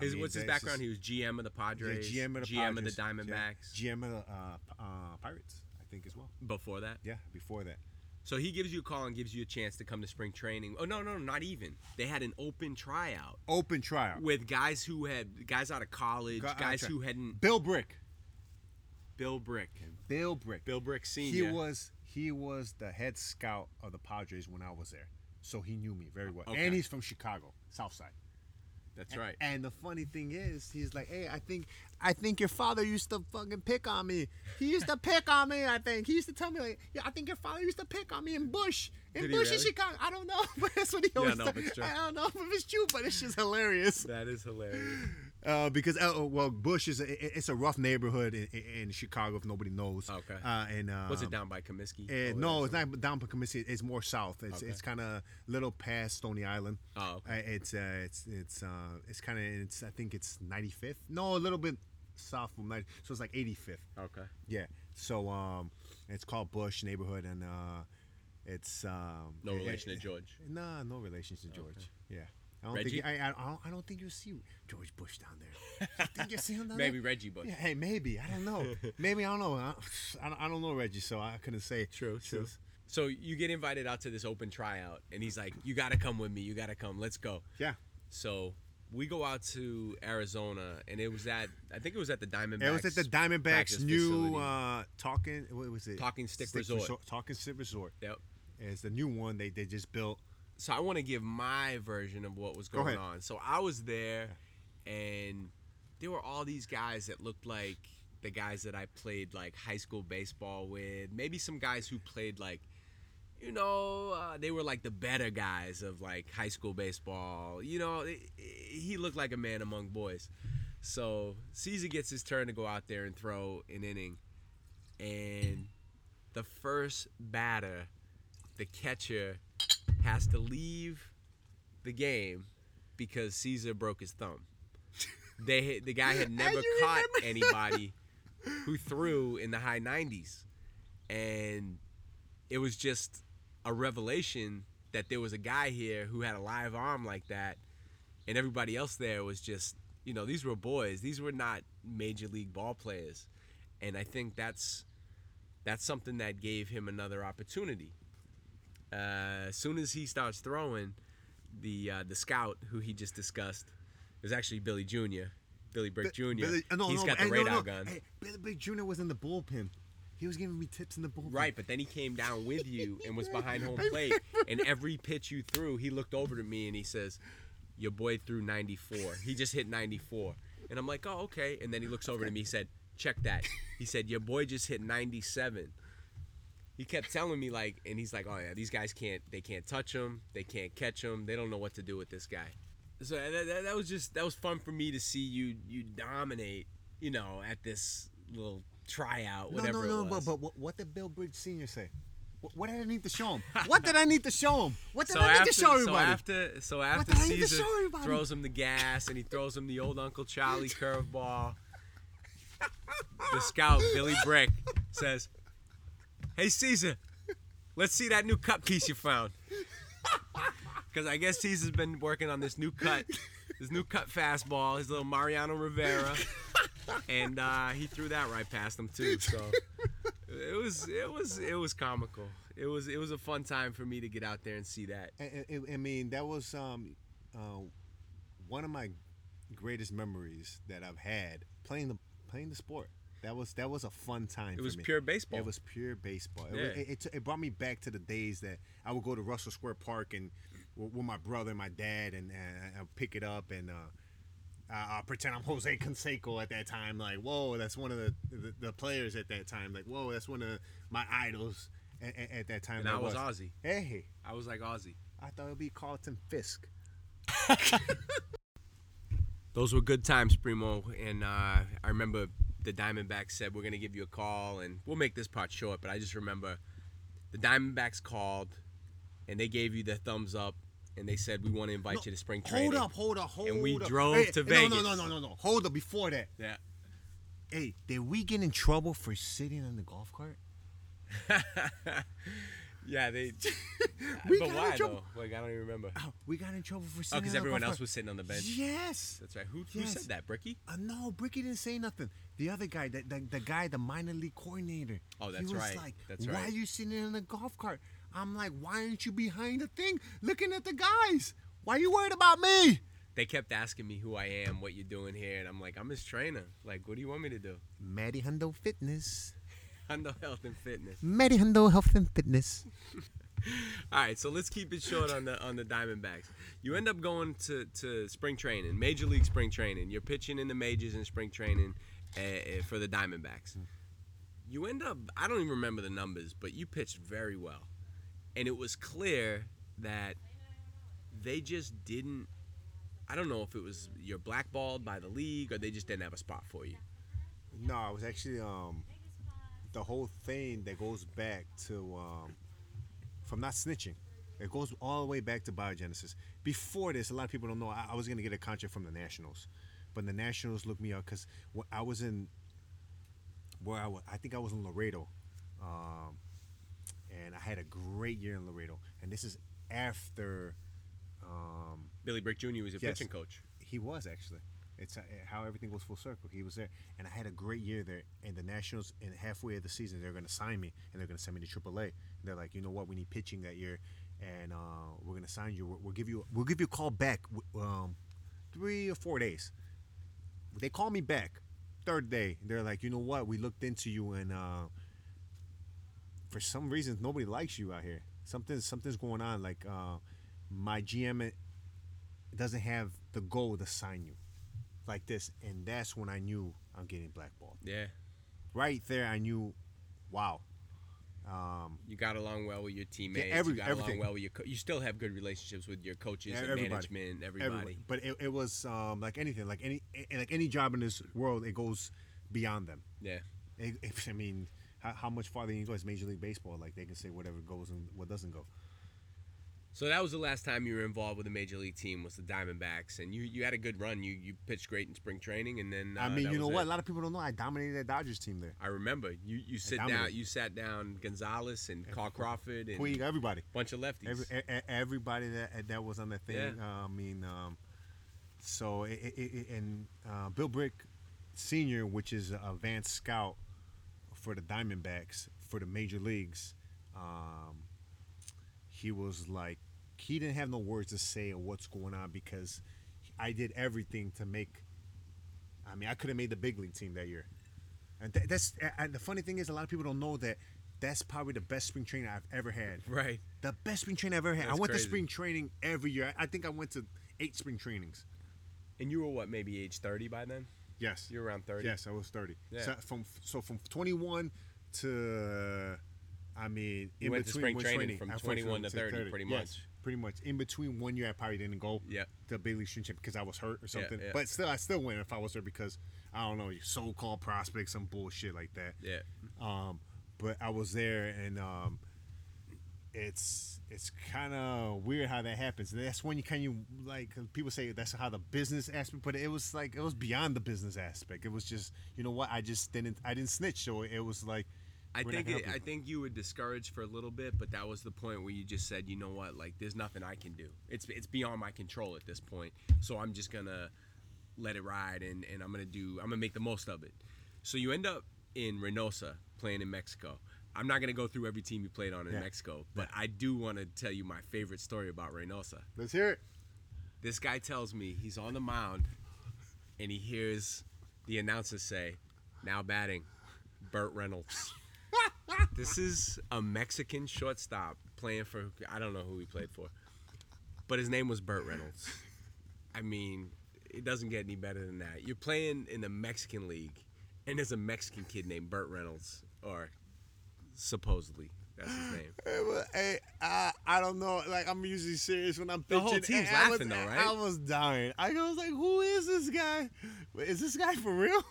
His, mean, what's his background? just- He was GM of the Padres, yeah, GM of the GM Padres, of the Diamondbacks. GM of the uh, uh, Pirates, I think as well. Before that, Yeah, before that. so he gives you a call and gives you a chance to come to spring training. Oh no, no, not even. They had an open tryout Open tryout. with guys who had guys out of college, Go- uh, guys who hadn't. Bill Bryk. Bill Bryk, Bill Bryk. Bill Bryk Senior. He was he was the head scout of the Padres when I was there, so he knew me very well. Okay. And he's from Chicago, South Side. That's right. And the funny thing is, he's like, "Hey, I think, I think your father used to fucking pick on me. He used to pick on me. I think he used to tell me like, yeah, I think your father used to pick on me in Bush, in Bush in? Chicago. I don't know, but that's what he always. tell- if. I don't know if it's true, but it's just hilarious. That is hilarious. Uh, because uh, well, Bush is a, it's a rough neighborhood in, in, Chicago if nobody knows. Okay. Uh, and um, Was it down by Comiskey? Uh, no, it's not down Pocahontas. It's more south. It's Okay. it's kind of little past Stony Island. Oh, okay. Uh, it's uh, it's it's uh, it's kind of it's I think it's 95th. No, a little bit south from 90. So it's like 85th. Okay. Yeah. So um, it's called Bush neighborhood, and uh, it's um. No relation it- to George. Nah, no relation to George. Yeah. I don't Reggie? think I, I, I don't, I don't think you'll see George Bush down there. You think you see him down Maybe there? Reggie Bush. Yeah, hey, maybe I don't know. maybe I don't know. I, I don't, I don't know Reggie, so I couldn't say. True, true. So you get invited out to this open tryout, and he's like, "You got to come with me. You got to come. Let's go." Yeah. So we go out to Arizona, and it was at I think it was at the Diamondbacks. It was at the Diamondbacks new uh, talking. What was it? Talking Stick Resort. Talking Stick Resort. Yep. It's the new one they, they just built. So I want to give my version of what was going ahead. on. So I was there, and there were all these guys that looked like the guys that I played like high school baseball with. Maybe some guys who played like, you know, uh, they were like the better guys of like high school baseball. You know, it- he looked like a man among boys. So Cesar gets his turn to go out there and throw an inning, and the first batter, the catcher, has to leave the game because Cesar broke his thumb. They the guy had never caught anybody who threw in the high 90s, and it was just a revelation that there was a guy here who had a live arm like that, and everybody else there was just you know these were boys. These were not major league ball players, and I think that's that's something that gave him another opportunity. Uh, as soon as he starts throwing, the uh, the scout who he just discussed it was actually Billy Jr. Billy Bryk Jr. Billy, no, He's no, got the hey, radar no. gun. Hey, Billy Bryk Jr. was in the bullpen. He was giving me tips in the bullpen. Right, but then he came down with you and was behind home plate. And every pitch you threw, he looked over to me and he says, Your boy threw 94. He just hit 94. And I'm like, Oh, okay. And then he looks over to me. He said, Check that. He said, Your boy just hit 97. He kept telling me, like, and he's like, Oh, yeah, these guys can't, they can't touch him. They can't catch him. They don't know what to do with this guy. So that, that, that was just, that was fun for me to see you, you dominate, you know, at this little tryout, No, whatever no, no. was. But, but what, did Bill Bryk Senior say? What, did I need to show him? What did I need to show him? What did so I need after, to show everybody? So after, so after did I need to Cesar throws him the gas and he throws him the old Uncle Charlie curveball, the scout Billy Bryk says, "Hey Cesar, let's see that new cut piece you found." Because I guess Cesar's been working on this new cut, this new cut fastball, his little Mariano Rivera, and uh, he threw that right past him too. So it was, it was, it was comical. It was, it was a fun time for me to get out there and see that. I, I- I mean, that was um, uh, one of my greatest memories that I've had playing the playing the sport. That was that was a fun time. It for was me. pure baseball. It was pure baseball. It, Yeah. was- it, it, it brought me back to the days that I would go to Russell Square Park and with, with my brother and my dad and, and I'd pick it up and. Uh, I'll pretend I'm Jose Canseco at that time. Like, whoa, that's one of the, the, the players at that time. Like, whoa, that's one of my idols at, at, at that time. And I was Ozzie. Hey, I was like Ozzie. I thought it'd be Carlton Fisk. Those were good times, Primo. And uh, I remember the Diamondbacks said we're gonna give you a call, and we'll make this part short. But I just remember the Diamondbacks called, and they gave you the thumbs up, and they said we want to invite you to spring training. Hold up, hold up, hold up. And we drove Hey, to no, No, no, no, no, no. Hold up. Before that, Yeah. hey, did we get in trouble for sitting on the golf cart? yeah, they. We but got in why trouble. though? Like I don't even remember. Oh, we got in trouble for Oh, because everyone else was sitting on the bench. Yes. That's right. Who, who Yes. said that? Bricky? Uh, no, Bricky didn't say nothing. The other guy, the, the, the guy, the minor league coordinator. Oh, that's he was right. Like, That's right. why are you sitting in the golf cart? I'm like, why aren't you behind the thing, looking at the guys? Why are you worried about me? They kept asking me who I am, what you're doing here, and I'm like, I'm his trainer. Like, what do you want me to do? Matty Hundo Fitness. Hundo Health and Fitness. Matty Hundo Health and Fitness. All right, so let's keep it short on the on the Diamondbacks. You end up going to, to spring training, major league spring training. You're pitching in the majors in spring training uh, uh, for the Diamondbacks. You end up, I don't even remember the numbers, but you pitched very well, and it was clear that they just didn't. I don't know if it was you're blackballed by the league or they just didn't have a spot for you. No, I was actually um the whole thing that goes back to um from not snitching. It goes all the way back to biogenesis. Before this, a lot of people don't know I, I was gonna get a contract from the Nationals, but the Nationals looked me up because I was in where I was. I think I was in Laredo, um, and I had a great year in Laredo. And this is after um, Billy Bryk Jr. was a Yes. pitching coach. he was actually. It's uh, how everything goes full circle. He was there, and I had a great year there. And the Nationals, in halfway of the season, they're going to sign me, and they're going to send me to AAA. And they're like, you know what, we need pitching that year, and uh, we're going to sign you. We'll, we'll give you, we'll give you a call back, um, three or four days. They call me back, third day. They're like, you know what, we looked into you, and uh, for some reason, nobody likes you out here. Something, something's going on. Like uh, my GM doesn't have the goal to sign you like this and that's when i knew i'm getting blackballed Yeah. right there i knew wow Um, You got along well with your teammates. every- you got everything. along well with your. Co- you still have good relationships with your coaches Yeah, and everybody. management. Everybody. everybody. But it, it was um, like anything, like any like any job in this world, it goes beyond them. Yeah. It, it- I mean, how, how much farther you go is Major League Baseball? Like they can say whatever goes and what doesn't go. So that was the last time you were involved with a major league team was the Diamondbacks, and you you had a good run. You you pitched great in spring training, and then uh, I mean, you know what? it. A lot of people don't know. I dominated that Dodgers team there. I remember you you sit down you sat down Gonzalez and Carl Crawford and Puig, everybody. bunch of lefties. Every, everybody that that was on that thing. Yeah. Uh, I mean, um, so it, it, and uh, Bill Bryk Senior, which is a advanced scout for the Diamondbacks for the major leagues, um, he was like he didn't have no words to say of what's going on because I did everything to make. I mean, I could have made the big league team that year, and th- that's and the funny thing is a lot of people don't know that. That's probably the best spring training I've ever had. right. The best spring training I've ever had. That's I went crazy. to spring training every year. I think I went to eight spring trainings. And you were what maybe age thirty by then? Yes. You were around thirty. Yes, I was thirty. Yeah. So from so from twenty one to, I mean, You in went to between spring was training from 21 to 30, pretty Yes, much. pretty much. In between one year, I probably didn't go. Yep. To league championship because I was hurt or something. yeah. But still, I still went if I was there because I don't know, so called prospect, some bullshit like that. Yeah. Um, but I was there, and um, it's it's kind of weird how that happens. That's when you kind of like people say that's how the business aspect, but it was like it was beyond the business aspect. It was just you know what I just didn't I didn't snitch, so it was like I think it, I you. think you were discouraged for a little bit, but that was the point where you just said, you know what, like there's nothing I can do. It's it's beyond my control at this point. So I'm just gonna let it ride and, and I'm gonna do I'm gonna make the most of it. So you end up in Reynosa playing in Mexico. I'm not gonna go through every team you played on in Yeah. Mexico, but I do want to tell you my favorite story about Reynosa. let's hear it. This guy tells me he's on the mound and he hears the announcer say, now batting, Burt Reynolds. This is a Mexican shortstop playing for, I don't know who he played for, but his name was Burt Reynolds. I mean, it doesn't get any better than that. You're playing in the Mexican League, and there's a Mexican kid named Burt Reynolds, or supposedly that's his name. Hey, well, hey, I, I don't know. Like I'm usually serious when I'm The pitching. whole team's I laughing was, though, right? I was dying. I was like, "Who is this guy? Is this guy for real?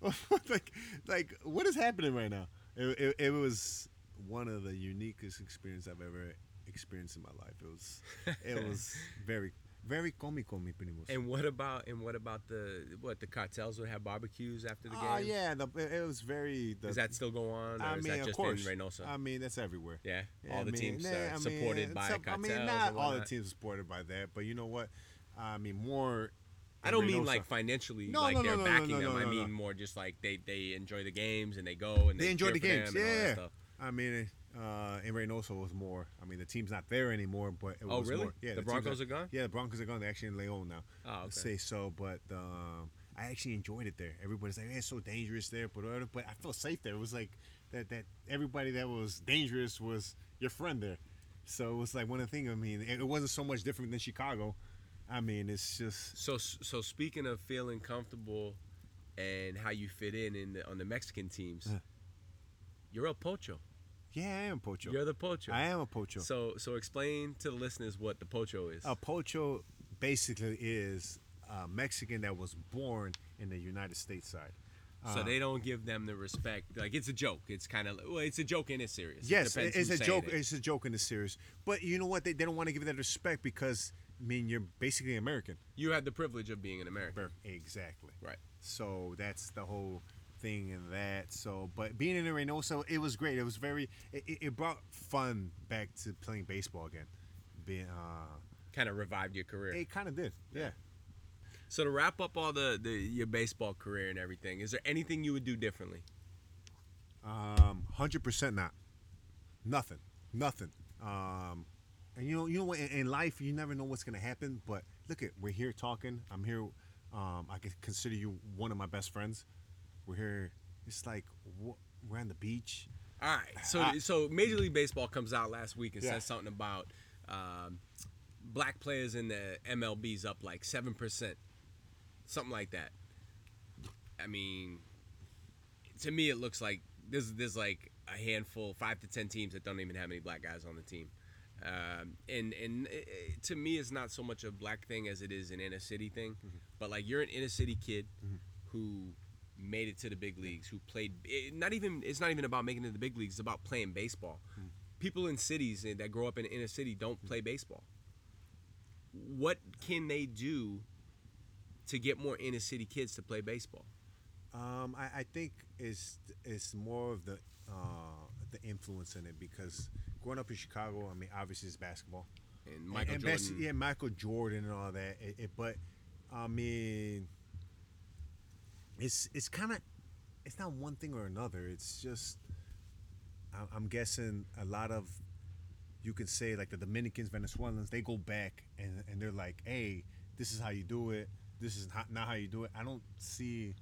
like, like what is happening right now?" It, it, it was one of the uniquest experience I've ever experienced in my life. It was, it was very, very comical, mi primos. And what about and what about the what the cartels would have barbecues after the ah, game? Oh yeah, the, it was very. The, Does that still go on, or I is mean, that of course. in Reynosa? I mean, that's everywhere. yeah, Yeah, all I the mean, teams nah, are I mean, supported by some- cartels. I mean, not all the teams supported by that, but you know what? I mean, more. I don't mean like financially, No, like no, they're no, no, backing no, them. no, I mean no. more just like they they enjoy the games and they go and they, They enjoy the games. them and all that Yeah. I mean, uh, in Reynosa was more. I mean, the team's not there anymore, but it Oh, was really? more. Yeah, The team's Broncos not- are gone? Yeah, the Broncos are gone. They're actually in Leon now. Oh, Let's okay. say so, but um, I actually enjoyed it there. Everybody's like, hey, "It's so dangerous there," but whatever, but I felt safe there. It was like that. That everybody that was dangerous was your friend there. So it was like one of the things. I mean, it, it wasn't so much different than Chicago. I mean, it's just So so speaking of feeling comfortable and how you fit in in the, on the Mexican teams, Yeah. you're a pocho. yeah, I am pocho. You're the pocho. I am a pocho. So so explain to the listeners what the pocho is. A pocho basically is a Mexican that was born in the United States side. so uh, they don't give them the respect. Like it's a joke. It's kind of well, it's a joke and it's serious. Yes, depends it's a joke. it. It's a joke in the serious. But you know what? They, they don't want to give it that respect because mean you're basically American. You had the privilege of being an American. Exactly. Right. So that's the whole thing in that. So, but being in the Reynosa, it was great. It was very. It, it- brought fun back to playing baseball again. Being, uh, Kind of revived your career. it kind of did. Yeah. So to wrap up all the, the your baseball career and everything, is there anything you would do differently? Um, hundred percent not. Nothing. Nothing. Um, and you know, you know what? In, in life, you never know what's gonna happen. But look at, we're here talking. I'm here. Um, I could consider you one of my best friends. We're here. It's like wh- we're on the beach. All right. So I- so Major League Baseball comes out last week and Yeah. says something about um, black players in the MLB's up like seven percent, something like that. I mean, to me, it looks like there's there's like a handful, five to ten teams that don't even have any black guys on the team. Um, and and uh, to me, it's not so much a black thing as it is an inner city thing. But like you're an inner city kid who made it to the big leagues, who played. It, not even it's not even about making it to the big leagues. It's about playing baseball. People in cities that grow up in inner city don't play baseball. What can they do to get more inner city kids to play baseball? Um, I, I think it's it's more of the uh, the influence in it because growing up in Chicago, I mean, obviously it's basketball. And Michael and, Jordan. bas- yeah, Michael Jordan and all that. It, it, but I mean, it's it's kind of it's not one thing or another. It's just I- I'm guessing a lot of you can say like the Dominicans, Venezuelans, they go back and and they're like, hey, this is how you do it. This is not, not how you do it. I don't see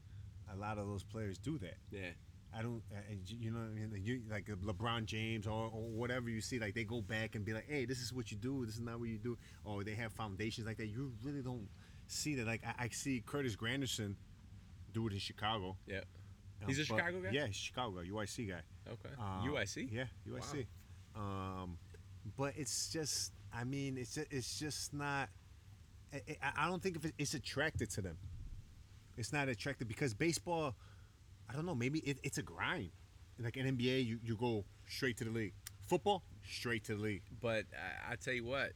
a lot of those players do that. yeah. I don't, uh, uh, you know, what I mean? Like, you, like LeBron James or, or whatever you see, like they go back and be like, "Hey, this is what you do. This is not what you do." Or they have foundations like that. You really don't see that. Like I, I see Curtis Granderson do it in Chicago. Yeah. Uh, He's a Chicago guy? Yeah, he's Chicago UIC guy. Okay. Um, UIC. Yeah, UIC. Um, but it's just, I mean, it's it's just not. I, I- I don't think if it's attracted to them. It's not attracted because baseball. I don't know. Maybe it, it's a grind. Like in NBA, you, you go straight to the league. Football, straight to the league. But I, I tell you what,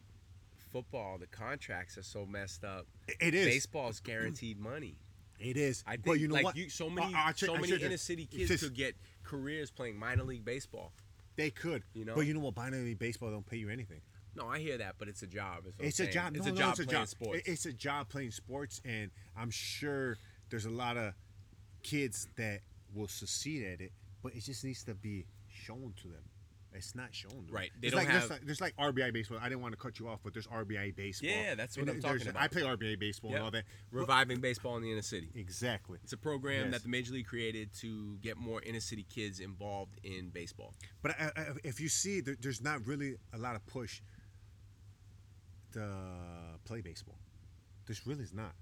football, the contracts are so messed up. It- it is. Baseball's guaranteed money. It is. I think but you know like what? you, so many, I so many inner city kids just- could get careers playing minor league baseball. They could. You know? But you know what? Minor league baseball don't pay you anything. No, I hear that, but it's a job. It's a job. It's no, a no, job it's a playing job. It's a job playing sports, and I'm sure there's a lot of kids that will succeed at it, but it just needs to be shown to them. It's not shown. Right. They There's don't like, there's have- like there's like RBI baseball. I didn't want to cut you off, but there's RBI baseball. Yeah, that's what And I'm there's- talking I play RBI baseball Yep. and all that. But- Reviving baseball in the inner city. exactly. It's a program Yes. that the major league created to get more inner city kids involved in baseball. But I, I, if you see, there, there's not really a lot of push to play baseball. There's really is not.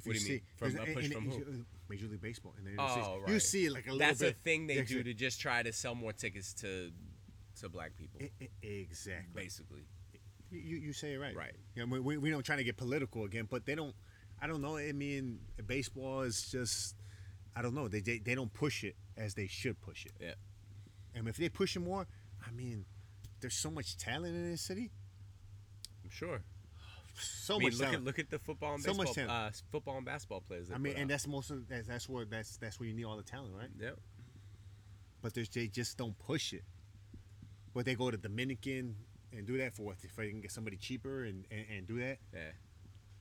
If What do you see, mean? From a push in- from who? Uh, Major League Baseball. In the Oh, States. You see like a little That's bit. a thing they do to just try to sell more tickets to to black people, I- I- exactly. basically. You, you you say it right. Right. Yeah, we, we, we don't try to get political again, but they don't. I don't know. I mean, baseball is just. I don't know. They, they they don't push it as they should push it. Yeah. And if they push it more, I mean, there's so much talent in this city. I'm sure. So I mean, much look at talent. look at the football and So much uh, football and basketball players. I mean, and out. that's most of that's, that's where that's that's where you need all the talent, right? yeah. But there's, they just don't push it. But they go to Dominican and do that for what? If they can get somebody cheaper and, and, and do that, Yeah.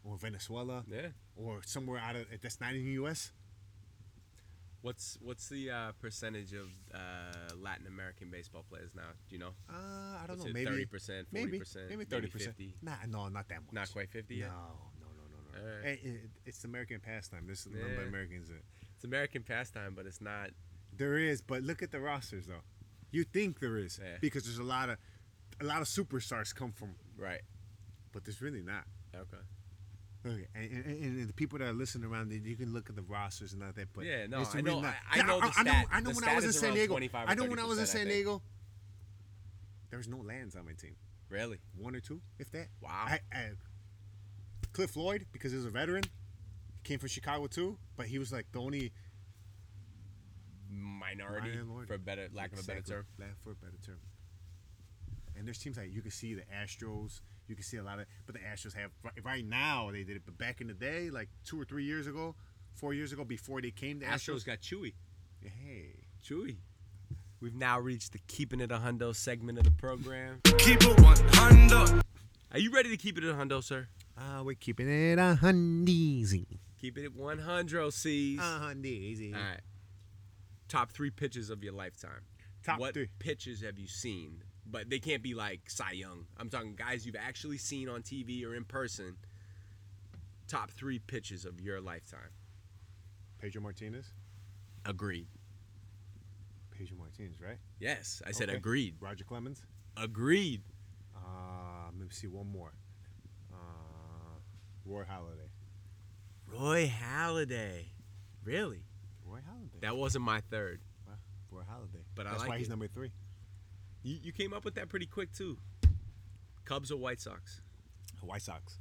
or Venezuela, Yeah. or somewhere out of that's not in the U.S. What's what's the uh, percentage of uh, Latin American baseball players now? Do you know? Uh, I don't What's know. it, Maybe 30%, 40%, maybe maybe thirty percent. 50? Nah, no, not that much. Not quite 50 No, yet. no, no, no, no. Hey, it- it's American pastime. This is the number Yeah. of Americans. It's American pastime, but it's not. there is, but look at the rosters though. You think there is Yeah. because there's a lot of a lot of superstars come from, Right. but there's really not. Okay. Okay, and, and, and the people that are listening around, you can look at the rosters and all that. But Yeah, no, I know- not- I- I know the I know, I know when I was in San Diego. I know when I was in San. Diego. There was no lands on my team. Really? One or two, if that. Wow. I, I, Cliff Floyd, because he was a veteran, came from Chicago too, but he was like the only Minority, minority. for better lack of a better term. Lack for a better term. And there's teams like you can see the Astros. You can see a lot of, but the Astros have right- right now they did it, but back in the day, like two or three years ago, four years ago, before they came, the Astros Astros. got Chewy. hey, Chewy. We've now reached the keeping it a hundo segment of the program. Keep it 100. Are you ready to keep it a hundo, sir? uh, we're keeping it a hundeezy. Keep it at 100 C's. A hundeezy. All right. Top three pitches of your lifetime. Top what three. pitches have you seen? But they can't be like Cy Young. I'm talking guys you've actually seen on TV or in person. Top three pitches of your lifetime. Pedro Martinez. Agreed. Pedro Martinez, right? Yes, I said Okay. agreed. Roger Clemens. Agreed. Uh, let me see one more. Uh, Roy Halladay. Roy Halladay. Really? Roy Halladay. That wasn't my third. a holiday. But I That's like why he's number three. You, you came up with that pretty quick too. Cubs or White Sox? White Sox.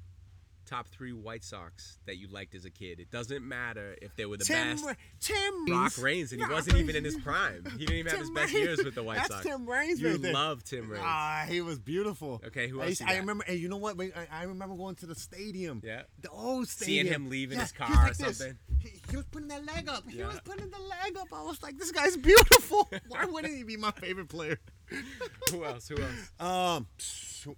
Top three White Sox that you liked as a kid. It doesn't matter if they were the Tim, best. Tim Rock Raines, and he wasn't even in his prime. He didn't even have his best Raines. years with the White That's Sox. Tim Raines you right there. love Tim Raines. Ah, he was beautiful. Okay, who I, else you I remember, and you know what? I, I remember going to the stadium. Yeah. The old stadium. Seeing him leaving Yeah, his car or like this. something. He, he was putting that leg up. He Yeah. was putting the leg up. I was like, this guy's beautiful. Why wouldn't he be my favorite player? Who else? Who else? Um,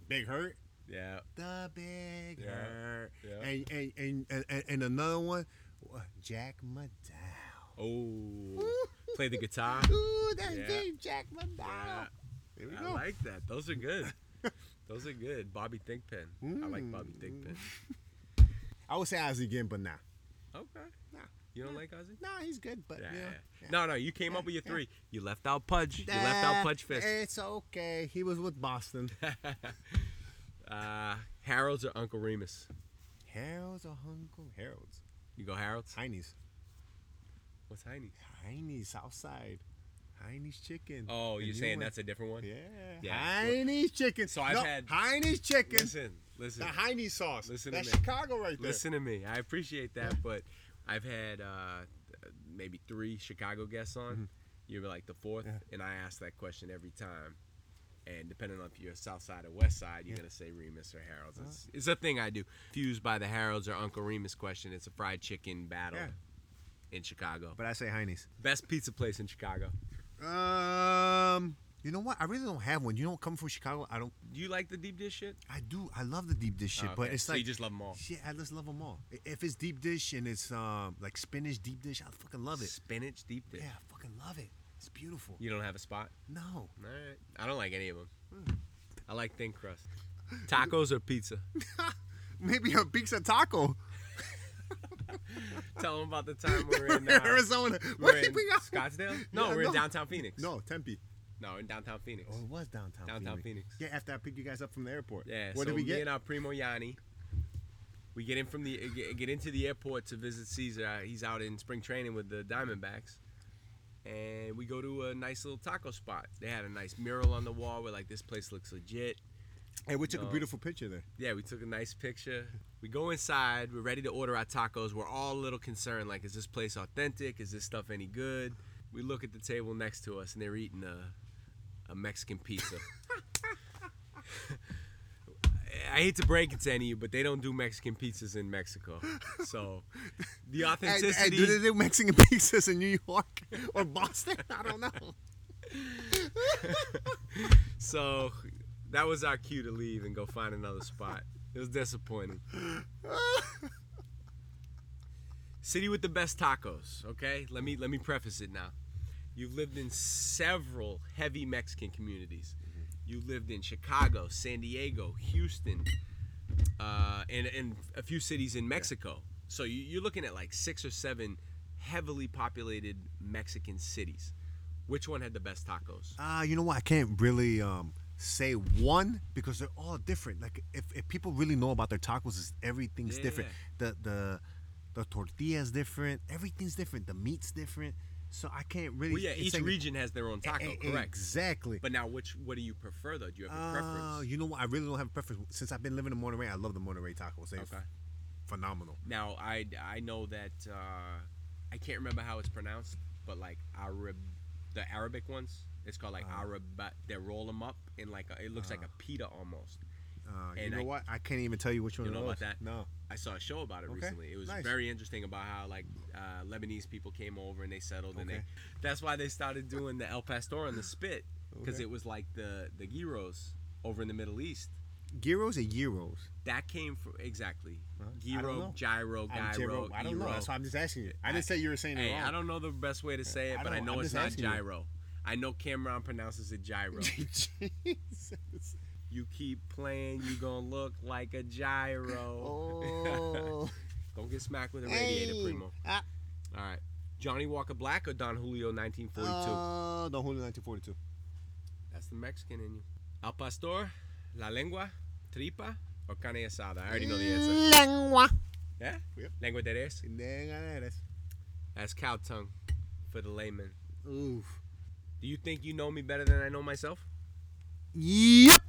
Big Hurt. Yeah. The Big Yeah, Hurt. yeah. And, and, and, and, and, another one, Jack McDowell. Oh. Play the guitar. Ooh, that's Yeah. big Jack McDowell. Yeah. There we I go. like that. Those are good. Those are good. Bobby Thigpen. I like Bobby Mm. Thigpen. I would say Ozzie again, but nah. Okay. You don't like Ozzie? Nah, he's good, but Yeah, yeah. yeah. No, no, you came up with your three. You left out Pudge. You left out Pudge Fisk. It's okay. He was with Boston. Uh, Harold's or Uncle Remus? Harold's or Uncle Harold's? You go Harold's? Heine's. What's Heine's? Heine's Southside. Heine's chicken. Oh, you're saying that's a different one? Yeah. Yeah. Heine's chicken. So I've no, had- Heine's chicken. Listen, listen. the Heine's sauce. Listen to That's me. Chicago right there. Listen to me. I appreciate that, but I've had uh, maybe three Chicago guests on. Mm-hmm. You're like the fourth, and I ask that question every time. And depending on if you're South Side or West Side, you're gonna say Remus or Harold's. It's, it's a thing I do. Fused by the Harold's or Uncle Remus question. It's a fried chicken battle Yeah. in Chicago. But I say Heine's. Best pizza place in Chicago. Um, you know what? I really don't have one. You don't come from Chicago. I don't. Do you like the deep dish shit? I do. I love the deep dish shit, Oh, but it's so like you just love them all. Yeah, I just love them all. If it's deep dish and it's um like spinach deep dish, I fucking love it. Spinach deep dish. Yeah, I fucking love it. It's beautiful. You don't have a spot? No, All right. I don't like any of them. I like thin crust. Tacos or pizza? maybe a pizza taco. Tell them about the time we were in uh, Arizona. We're What in did we got? Scottsdale? No, Yeah, we're in downtown Phoenix. No, Tempe. No, in downtown Phoenix. Oh, it was downtown. Downtown Phoenix. Yeah, after I picked you guys up from the airport. Yeah. What so did we me get? and our primo Yanni, we get in from the get- get into the airport to visit Cesar. Uh, He's out in spring training with the Diamondbacks, and we go to a nice little taco spot. They had a nice mural on the wall where like this place looks legit. Hey, we took a beautiful picture there. Yeah, we took a nice picture. We go inside. We're ready to order our tacos. We're all a little concerned. Like, is this place authentic? Is this stuff any good? We look at the table next to us, and they're eating a, a Mexican pizza. I hate to break it to any of you, but they don't do Mexican pizzas in Mexico. So, the Hey, authenticity. hey, do they do Mexican pizzas in New York or Boston? I don't know. so, that was our cue to leave and go find another spot. It was disappointing. City with the best tacos, okay? Let me let me preface it now. You've lived in several heavy Mexican communities. You lived in Chicago, San Diego, Houston, uh, and, and a few cities in Mexico. So you, you're looking at like six or seven heavily populated Mexican cities. Which one had the best tacos? Uh, you know what? I can't really um, say one because they're all different. Like if, if people really know about their tacos, it's, everything's Yeah. different. The the the tortilla's different. Everything's different. The meat's different. So I can't really. Well, yeah, each like- region has their own taco, E- correct? Exactly. But now, which what do you prefer though? Do you have a Uh, preference? you know what? I really don't have a preference. Since I've been living in Monterrey, I love the Monterrey tacos. They're Okay. phenomenal. Now I I know that uh, I can't remember how it's pronounced, but like Arab, the Arabic ones, it's called like Uh-huh. Arab. They roll them up in like a, it looks like a pita almost. Uh, you And know I- what? I can't even tell you which one. You it know about that? No. I saw a show about it Okay, recently. It was nice. very interesting about how like uh, Lebanese people came over and they settled and they. That's why they started doing the El Pastor and the spit because Okay. it was like the the gyros over in the Middle East. Gyros or gyros? That came from exactly Huh? Gyro, gyro, gyro. gyro. I don't know. That's why I'm just asking you. I didn't say you were saying it Hey, wrong. I don't know the best way to say it, I but I know I'm it's not asking you. gyro. I know Cameron pronounces it gyro. Jesus. You keep playing, you gonna look like a gyro. Oh. Don't get smacked with a radiator, Hey. primo. Ah. All right. Johnnie Walker Black or Don Julio 1942? Uh, Don Julio 1942. That's the Mexican in you. Al Pastor, La Lengua, Tripa, or Carne Asada? I already know the answer. Lengua. Yeah? Yep. Lengua de res? Negaderas. That's cow tongue for the layman. Oof. Do you think you know me better than I know myself? Yep.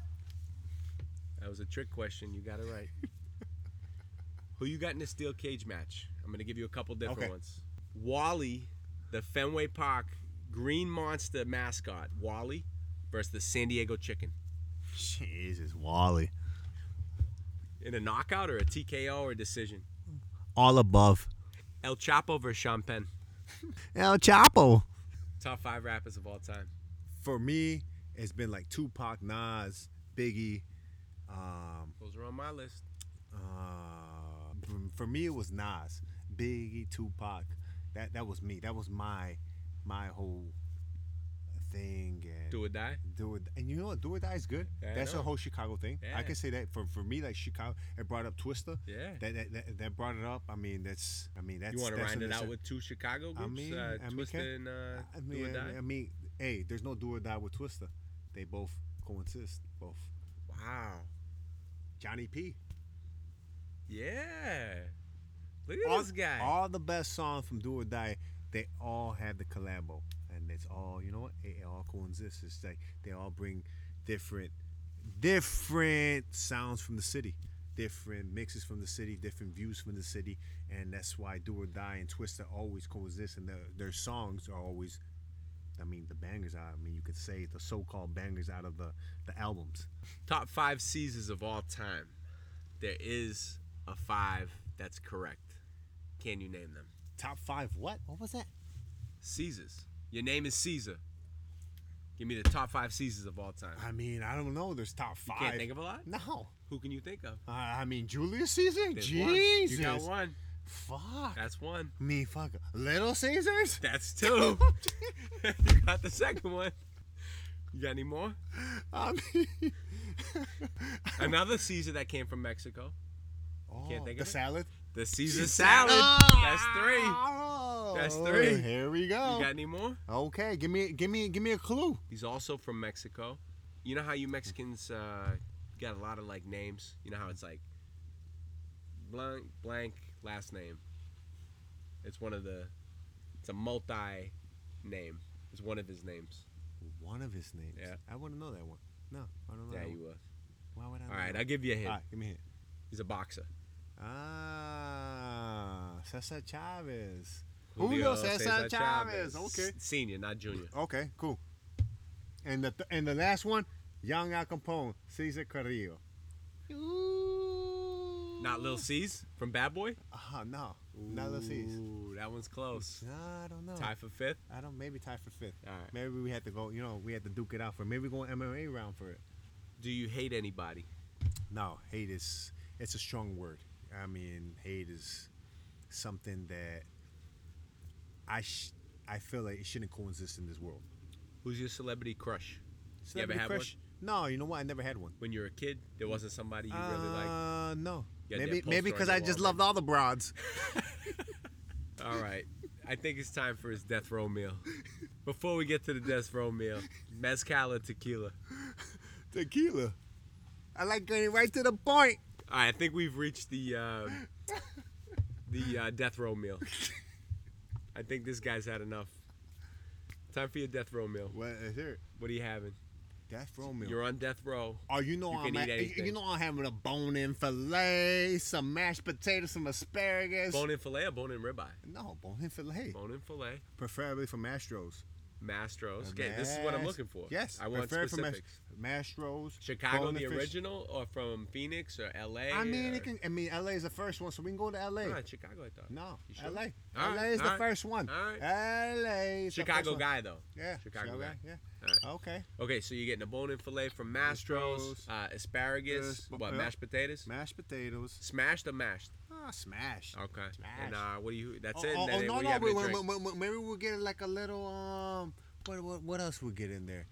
That was a trick question. You got it right. Who you got in the steel cage match? I'm gonna give you a couple different Okay. ones. Wally, the Fenway Park Green Monster mascot, Wally, versus the San Diego Chicken. Jesus, Wally. In a knockout or a TKO or a decision? All above. El Chapo versus Sean Penn. El Chapo. Top five rappers of all time. For me, it's been like Tupac, Nas, Biggie. Um, Those are on my list. uh, for- me, it was Nas, Biggie, Tupac. That that was me. That was my my whole thing. And Do or die. do it, and you know what? Do or die is good. Yeah, I That's a whole Chicago thing. I can say that for for me, like Chicago, it brought up Twista. Yeah. That that, that, that brought it up. I mean, that's I mean that's you want to round it out with two Chicago I mean, uh, I mean, Twista and uh, I Do mean, or Die. I mean, hey, there's no do or die with Twista. They both coexist. Both. wow. Johnny P. Yeah. Look at all, this guy. all the best songs from Do or Die, they all have the collabo, and it's all you know what? It, all coexists. It's like they all bring different, different sounds from the city, different mixes from the city, different views from the city, and that's why Do or Die and Twista always coexist, and their their songs are always. I mean, the bangers out. I mean, you could say the so-called bangers out of the, the albums. Top five Caesars of all time. There is a five that's correct. Can you name them? Top five. What? What was that? Caesars. Your name is Caesar. Give me the top five Caesars of all time. I mean, I don't know. There's top You five. can't think of a lot? no. Who can you think of? Uh, I mean, Julius Caesar. There's Jesus. one. You got one. Fuck. That's one. Me fuck. Little Caesars. That's two. you got the second one. You got any more? I mean, Another Caesar that came from Mexico. oh, Can't think the of it? salad. The Caesar salad. salad. That's three. Oh, That's three. Here we go. You got any more? okay, give me, give me, give me a clue. He's also from Mexico. You know how you Mexicans uh, got a lot of like names. You know how it's like blank blank last name. It's one of the. It's a multi name. It's one of his names. One of his names. Yeah. I want to know that one. No, I don't know. Yeah, that you one. will. Why would I? All know right, that I'll give you a hint. All right, give me a hint. He's a boxer. Ah, Cesar Chavez. Julio Julio Cesar, Cesar Chavez. Chavez. Okay. S- Senior, not junior. Okay, cool. And the th- and the last one, Young Al Capone, Cesar Carrillo. Not Lil Cease from Bad Boy. Uh, no, not Lil Cease. Ooh, that one's close. No, I don't know. Tie for fifth. I don't. Maybe tie for fifth. All right. Maybe we had to go. You know, we had to duke it out for. Maybe we go MMA round for it. Do you hate anybody? No, hate is it's a strong word. I mean, hate is something that I sh- I feel like it shouldn't coexist in this world. Who's your celebrity crush? Celebrity had one? crush? No, you know what? I never had one. When you were a kid, there wasn't somebody you really liked. Uh, no. You had Maybe that maybe poster because I just wall, loved all the broads. All right. I think it's time for his death row meal. Before we get to the death row meal, mezcal or tequila? Tequila. I like getting right to the point. All right, I think we've reached the uh, the uh, death row meal. I think this guy's had enough. Time for your death row meal. What is it? What are you having? Death row meal. You're on death row. Oh, you know You I'm at, you know I'm having a bone-in fillet, some mashed potatoes, some asparagus. Bone in fillet or bone in ribeye? no, bone-in fillet, Bone in fillet. preferably from Mastros. Mastros. Okay, this is what I'm looking for. Yes, I want from Mas- specifics. Mastros. Chicago, bone the fish. original, or from Phoenix or LA? I mean, or... it can. I mean, LA is the first one, so we can go to LA. Right, Chicago, I thought. No, sure? LA. All LA right, is the right, first one. all right. LA. Chicago first one. guy, though. Yeah, Chicago guy. Yeah. All right. Okay. Okay, so you're getting a bone in fillet from Mastros, uh, asparagus, Yes, what, mashed potatoes? Mashed potatoes. Smashed or mashed? Ah, smash. Okay. Smash. And uh, what do you? That's oh, it. Oh, oh, no, no. have We, to we, drink? we, we- maybe we'll get like a little um. What what what else we get in there?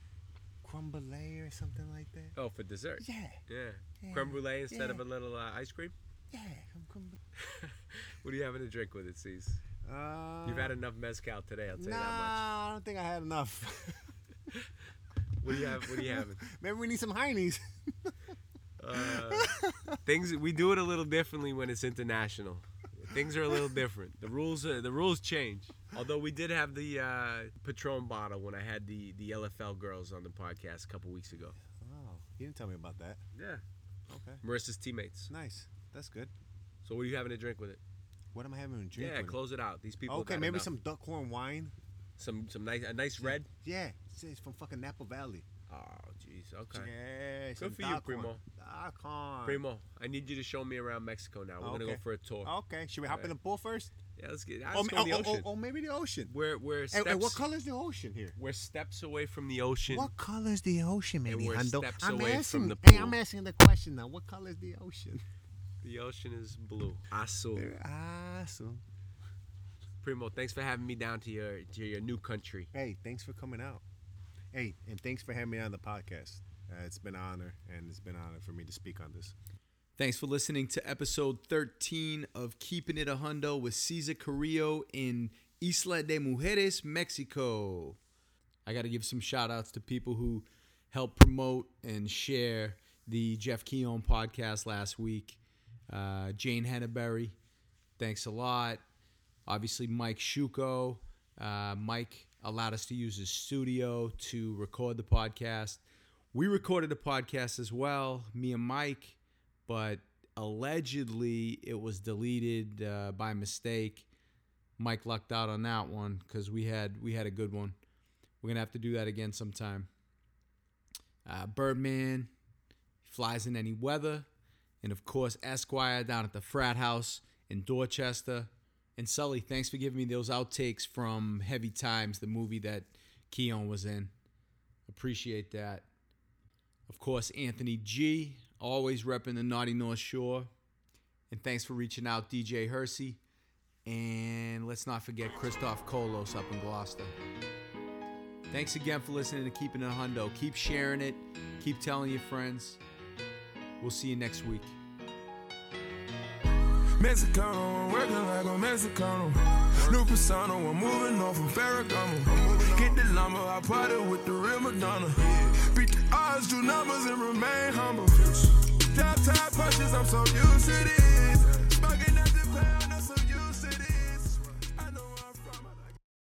Crumble or something like that. Oh, for dessert. Yeah. Yeah. Yeah. Creme brulee instead Yeah. of a little uh, ice cream. Yeah. What are you having to drink with it, C's? Uh, You've had enough mezcal today. I'll tell Nah, you that I don't think I had enough. What do you have? What are you having? Maybe we need some heinies. Uh, things we do it a little differently when it's international. Things are a little different. The rules are, the rules change. Although we did have the uh, Patron bottle when I had the the LFL girls on the podcast a couple weeks ago. Oh, you didn't tell me about that. Yeah, Okay. Marissa's teammates. Nice. That's good. So what are you having to drink with it? What am I having to drink? yeah, with close it out. These people. Okay, maybe enough. some duckhorn wine. some some nice a nice red. Yeah, it's, it's from fucking Napa Valley. Oh, jeez. Okay. Yeah, some for you. Primo. Primo, I need you to show me around Mexico now. We're gonna go for a tour. Okay, should we hop in the pool first? Yeah, let's get. Let's oh, the oh, ocean. oh, oh, maybe the ocean. We're we're And, steps. and what color is the ocean here? We're steps away from the ocean. What color is the ocean, And we're Hundo? steps I'm away asking. from the Hey, pool. I'm asking the question now. What color is the ocean? The ocean is blue. Azul. So. Primo, thanks for having me down to your to your new country. Hey, thanks for coming out. Hey, and thanks for having me on the podcast. Uh, it's been an honor, and it's been an honor for me to speak on this. Thanks for listening to episode 13 of Keeping It a Hundo with Cesar Carrillo in Isla de Mujeres, Mexico. I got to give some shout outs to people who helped promote and share the Jeff Keon podcast last week. Uh, Jane Henneberry, thanks a lot. Obviously, Mike Shuko. Uh, Mike allowed us to use his studio to record the podcast. We recorded a podcast as well, me and Mike, but allegedly it was deleted uh, by mistake. Mike lucked out on that one because we had we had a good one. We're gonna have to do that again sometime. Uh, Birdman flies in any weather, and of course Esquire down at the frat house in Dorchester. And Sully, thanks for giving me those outtakes from Heavy Times, the movie that Keon was in. Appreciate that. Of course, Anthony G, always repping the Naughty North Shore. And thanks for reaching out, DJ Hersey. And let's not forget Christoph Kolos up in Gloucester. Thanks again for listening to Keeping It Hundo. Keep sharing it. Keep telling your friends. We'll see you next week. Mexicano, I'm working like a Mexicano. New persona, I'm moving off from Ferragamo. Get the llama, I party with the real Madonna. Beat the odds, do numbers, and remain humble. Drop top punches, I'm so used to this.